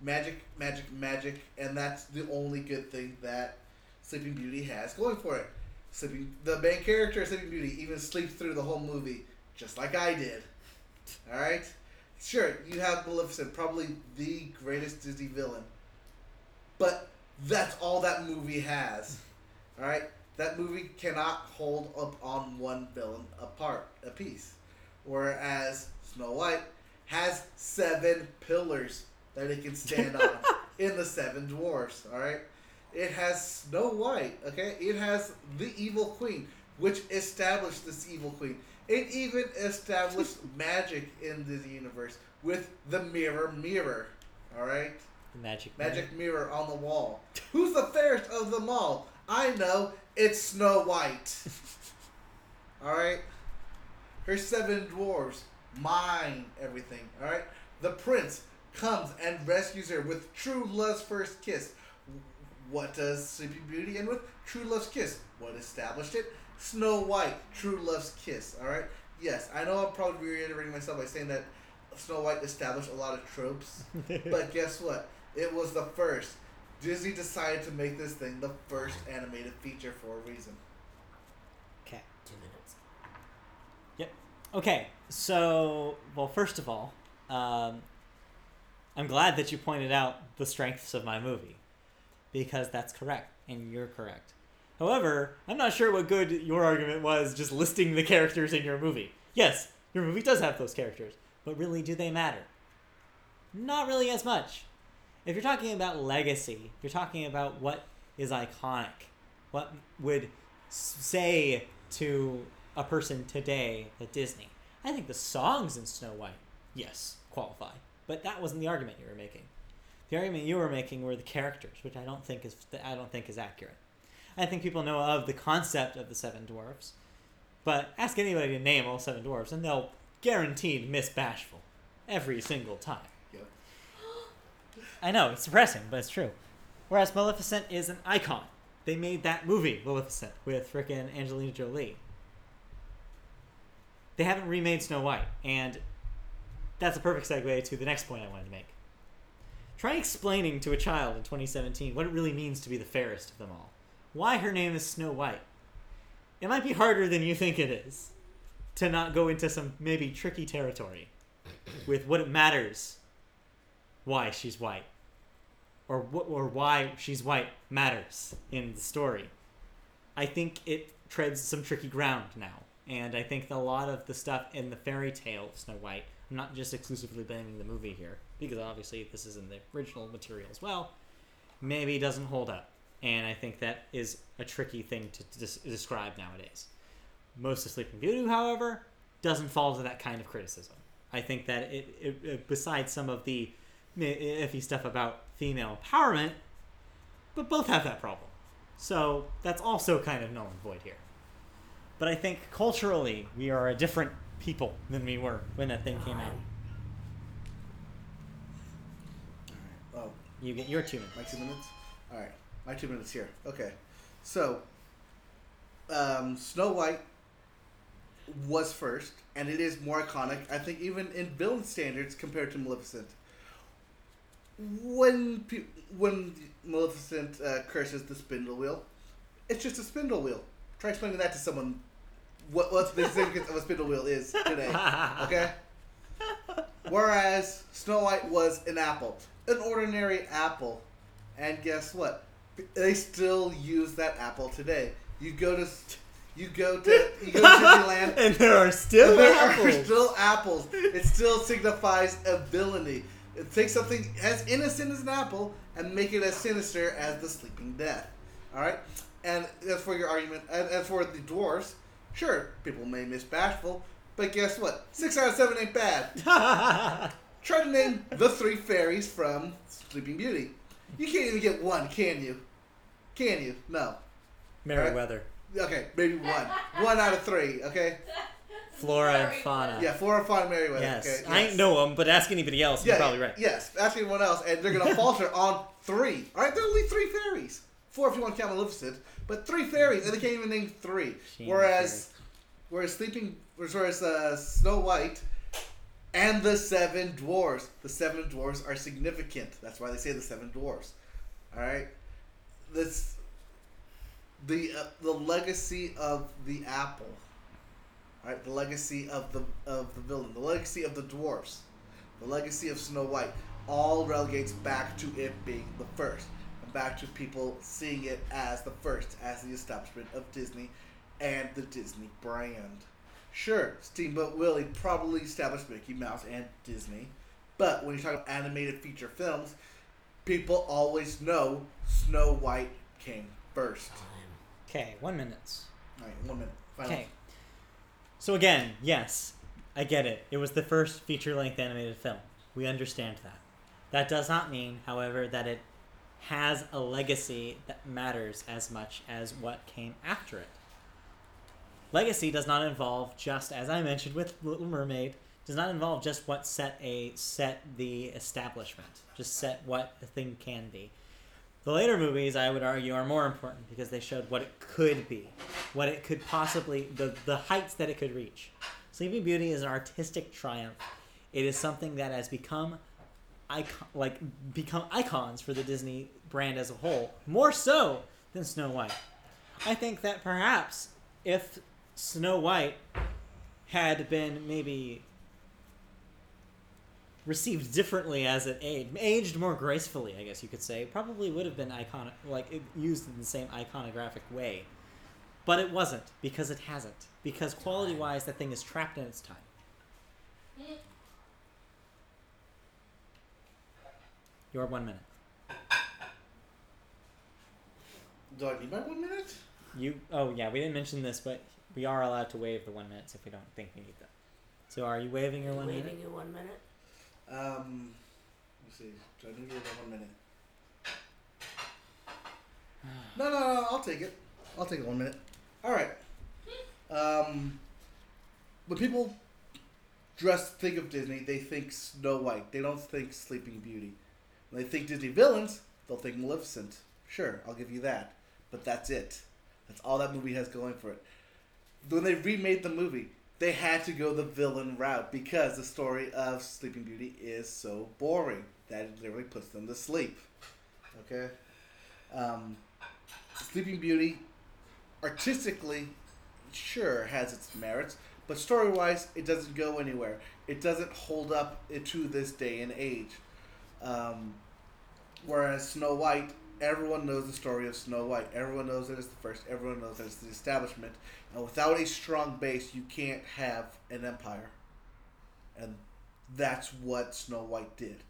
magic, magic, magic, and that's the only good thing that Sleeping Beauty has going for it. Sleeping, the main character of Sleeping Beauty even sleeps through the whole movie, just like I did. All right. Sure, you have Maleficent, probably the greatest Disney villain. But that's all that movie has. Alright? That movie cannot hold up on one villain apart, a piece. Whereas Snow White has seven pillars that it can stand on *laughs* in the seven dwarfs, alright? It has Snow White, okay? It has the evil queen, which established this evil queen. It even established *laughs* magic in the universe with the mirror mirror. Alright? The magic. Magic mirror on the wall. Who's the fairest of them all? I know, it's Snow White. *laughs* Alright? Her seven dwarves mine everything, alright? The prince comes and rescues her with true love's first kiss. What does Sleeping Beauty end with? True Love's Kiss. What established it? Snow White. True Love's Kiss. All right. Yes, I know I'm probably reiterating myself by saying that Snow White established a lot of tropes, *laughs* but guess what? It was the first. Disney decided to make this thing the first animated feature for a reason. okay. Two minutes. Yep. Okay, so well, first of all, um, I'm glad that you pointed out the strengths of my movie because that's correct and you're correct. However, I'm not sure what good your argument was just listing the characters in your movie. Yes, your movie does have those characters, but really, do they matter? Not really as much. If you're talking about legacy, you're talking about what is iconic, what would say to a person today at Disney. I think the songs in Snow White, yes, qualify, but that wasn't the argument you were making. The argument you were making were the characters, which I don't think is I don't think is accurate. I think people know of the concept of the seven dwarfs, but ask anybody to name all seven dwarfs, and they'll guaranteed miss Bashful every single time. Yep. I know it's depressing, but it's true. Whereas Maleficent is an icon. They made that movie Maleficent with frickin' Angelina Jolie. They haven't remade Snow White, and that's a perfect segue to the next point I wanted to make. Try explaining to a child in 2017 what it really means to be the fairest of them all. Why her name is Snow White. It might be harder than you think it is to not go into some maybe tricky territory with what it matters why she's white or wh- or why she's white matters in the story. I think it treads some tricky ground now, and I think a lot of the stuff in the fairy tale of Snow White. I'm not just exclusively blaming the movie here because obviously this is in the original material as well. Maybe doesn't hold up, and I think that is a tricky thing to, to des- describe nowadays. Most of Sleeping Beauty, however, doesn't fall to that kind of criticism. I think that it, it, it besides some of the iffy stuff about female empowerment, but both have that problem. So that's also kind of null and void here. But I think culturally, we are a different people than we were when that thing came out. Oh, You get your two minutes. my two minutes. All right, my two minutes here. Okay, so um, Snow White was first, and it is more iconic. I think even in villain standards compared to Maleficent. When pe- when Maleficent uh, curses the spindle wheel, it's just a spindle wheel. Try explaining that to someone. What what the significance of a spindle wheel is today? *laughs* Okay. Whereas Snow White was an apple, an ordinary apple, and guess what? They still use that apple today. You go to, you go to, you go to *laughs* Disneyland. and there are still there apples. are still apples. It still signifies a villainy. It takes something as innocent as an apple and make it as sinister as the sleeping death. All right, and as for your argument, and as for the dwarfs, sure, people may miss Bashful, but guess what? Six out of seven ain't bad. *laughs* Try to name the three fairies from Sleeping Beauty. You can't even get one, can you? Can you? No. Merryweather, Okay, maybe one. one out of three. Okay. Flora, and Fauna. Yeah, Flora, Fauna, Merryweather. Yes. Okay, I ain't know them, but ask anybody else. Yeah, You're probably right. Yes, ask anyone else, and they're gonna *laughs* falter on three. All right, there are only three fairies. Four if you want to count Maleficent, but three fairies, and they can't even name three. She whereas, whereas Sleeping, whereas uh, Snow White and the seven dwarves, the seven dwarves are significant. That's why they say the seven dwarves. All right, this the uh, the legacy of the apple. All right, the legacy of the of the villain, the legacy of the dwarfs, the legacy of Snow White, all relegates back to it being the first, back to people seeing it as the first, as the establishment of Disney, and the Disney brand. Sure, Steamboat Willie probably established Mickey Mouse and Disney, but when you talk about animated feature films, people always know Snow White came first. Okay, one minute. All right, one minute. Okay. So again, yes, I get it. It was the first feature-length animated film. We understand that. That does not mean, however, that it has a legacy that matters as much as what came after it. Legacy does not involve just, as I mentioned with Little Mermaid, does not involve just what set a set the establishment, just set what the thing can be. The later movies, I would argue, are more important because they showed what it could be, what it could possibly, the, the heights that it could reach. Sleeping Beauty is an artistic triumph. It is something that has become icon, like become icons for the Disney brand as a whole, more so than Snow White. I think that perhaps if Snow White had been maybe received differently as it aged, aged more gracefully, I guess you could say, probably would have been iconic, like used in the same iconographic way. But it wasn't because it hasn't. Because quality wise, that thing is trapped in its time. Eh, Your one minute. Do I need my one minute? You. Oh yeah, we didn't mention this, but we are allowed to waive the one minutes if we don't think we need them. So are you waiving your one minute? Waving minute? you one minute. Um, let's see. Do I need your one minute? *sighs* No, no, no. I'll take it. I'll take it one minute. All right. Um, when people dress think of Disney, they think Snow White. They don't think Sleeping Beauty. When they think Disney villains, they'll think Maleficent. Sure, I'll give you that. But that's it. That's all that movie has going for it. When they remade the movie, they had to go the villain route because the story of Sleeping Beauty is so boring that it literally puts them to sleep. Okay? Um, Sleeping Beauty, artistically, sure, has its merits, but story wise, it doesn't go anywhere. It doesn't hold up to this day and age. Um, whereas Snow White, everyone knows the story of Snow White. Everyone knows that it's the first. Everyone knows that it's the establishment. And without a strong base, you can't have an empire. And that's what Snow White did.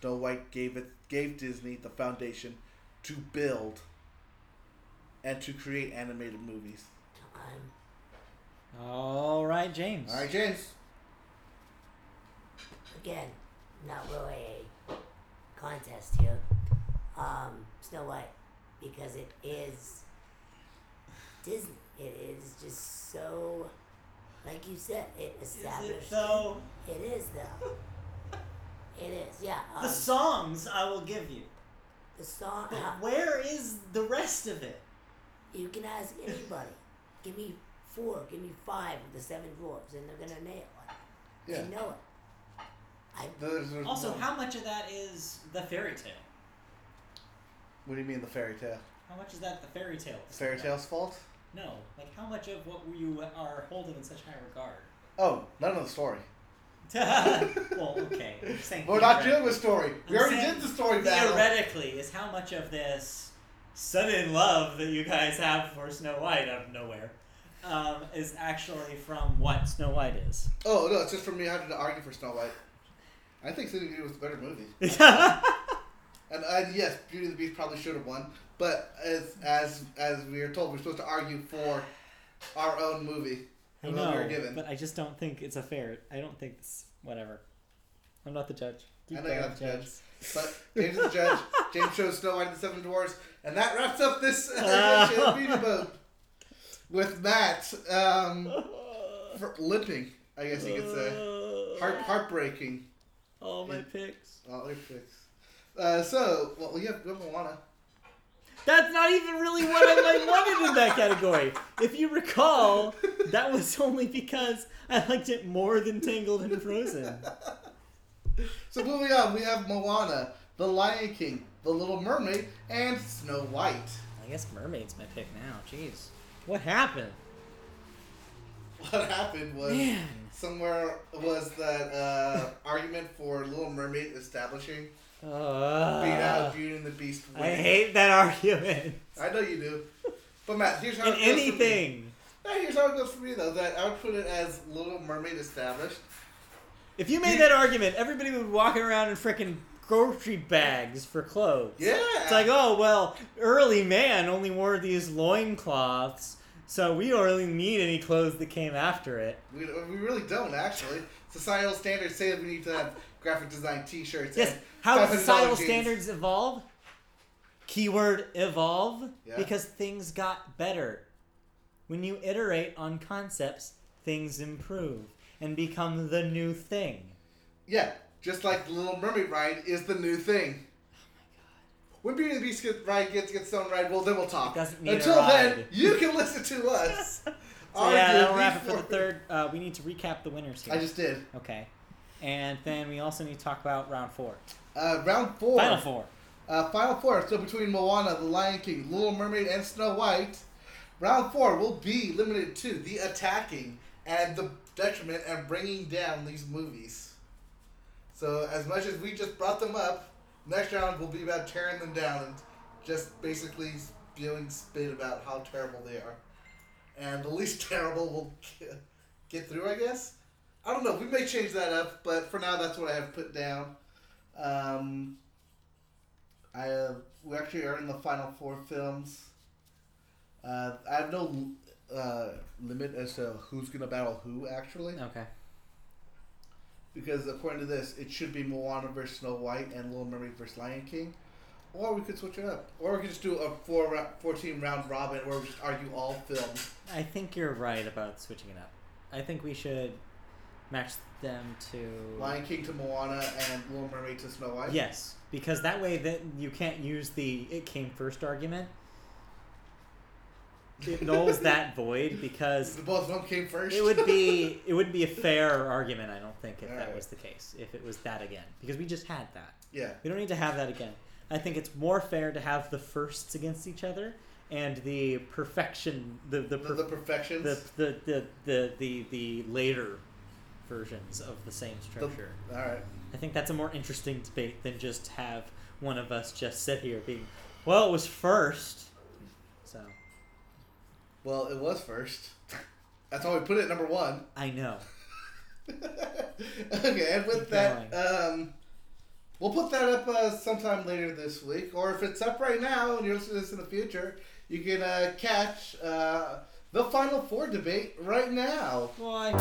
Snow White gave it gave Disney the foundation to build and to create animated movies. Time. All right, James. All right, James. Again, not really a contest here. Um, Snow White, because it is Disney. It is just so, like you said, it established. though? It is though. *laughs* It is, yeah. Um, The songs I will give you. the song. But how- where is the rest of it? you can ask anybody. give me four. Give me five of the seven dwarfs, and they're gonna nail it. Yeah. They know it. I There's- there's Also, no- how much of that is the fairy tale? What do you mean the fairy tale? How much is that the fairy tale? The fairy tale's fault? No, like how much of what you are holding in such high regard? Oh, none of the story. *laughs* well, *laughs* okay. I'm saying We're not theoretically. doing the story. We I'm already saying did the story battle. Theoretically, is how much of this sudden love that you guys have for Snow White out of nowhere um, is actually from what Snow White is. Oh no, it's just for me having to argue for Snow White. I think Sleeping Beauty was the better movie. *laughs* And, and yes, Beauty and the Beast probably should have won. But as as as we are told, we're supposed to argue for our own movie. I we know, given. but I just don't think it's a fair. I don't think it's whatever. I'm not the judge. Keep I know you're not the judge. James. But James is the judge. *laughs* James shows Snow White and the Seven Dwarfs, and that wraps up this *laughs* edition of Beauty Boat with Matt um, limping. I guess you could say heart heartbreaking. All my picks. All your picks. Uh, so, well, we have, have Moana. That's not even really what I like *laughs* wanted in that category. If you recall, that was only because I liked it more than Tangled and Frozen. *laughs* So moving on, we have Moana, The Lion King, The Little Mermaid, and Snow White. I guess Mermaid's my pick now. Jeez, what happened? What happened was Man, somewhere was that uh, *laughs* argument for Little Mermaid establishing beat out uh, Beauty and the Beast. I hate that argument. I know you do. But Matt, here's how In it goes for me. anything, Yeah, here's how it goes for me though. That I would put it as Little Mermaid established. if you made that argument, everybody would be walking around in freaking grocery bags for clothes. Yeah. It's like, oh well, early man only wore these loincloths, so we don't really need any clothes that came after it. we, we really don't actually. Societal standards say that we need to have graphic design T-shirts. Yes. and How societal standards evolve? Keyword evolve Yeah. because things got better. When you iterate on concepts, things improve and become the new thing. Yeah, just like the Little Mermaid ride is the new thing. When Beauty and the Beast get right gets gets Stone right, well then we'll talk. Doesn't need a Until then, ride. you can listen to us. *laughs* So yeah, that'll wrap it for the third. Uh, we need to recap the winners here. I just did. Okay. And then we also need to talk about round four. Uh, round four. Final four. Uh, final four. So between Moana, The Lion King, Little Mermaid, and Snow White, round four will be limited to the attacking and the detriment and bringing down these movies. So as much as we just brought them up, next round will be about tearing them down and just basically spewing spit about how terrible they are. And the least *laughs* terrible will get- through, I guess. I don't know. We may change that up, but for now, that's what I have put down. Um, I uh, we actually are in the final four films. Uh, I have no uh, limit as to who's gonna battle who actually, Okay. Because according to this, it should be Moana versus Snow White and Little Mermaid versus Lion King, or we could switch it up, or we could just do a four ra- 14 round robin where we just argue all films. I think you're right about switching it up. I think we should match them to. Lion King to Moana and Little Mermaid to Snow White. Yes, because that way that you can't use the "it came first argument. It nulls that void because The both of them came first. it would be it would be a fair argument. I don't think if that Alright. was the case. If it was that again, because we just had that. yeah. We don't need to have that again. I think it's more fair to have the firsts against each other and the perfection, the the, The, per- the perfections. the, the, the, the, the, the later versions of the same structure. all right. I think that's a more interesting debate than just have one of us just sit here being, well, it was first. Well, it was first. That's why we put it at number one. I know. *laughs* okay, and with Keep that, um, we'll put that up uh, sometime later this week, or if it's up right now and you're listening to this in the future, you can uh, catch uh, the Final Four debate right now. Why?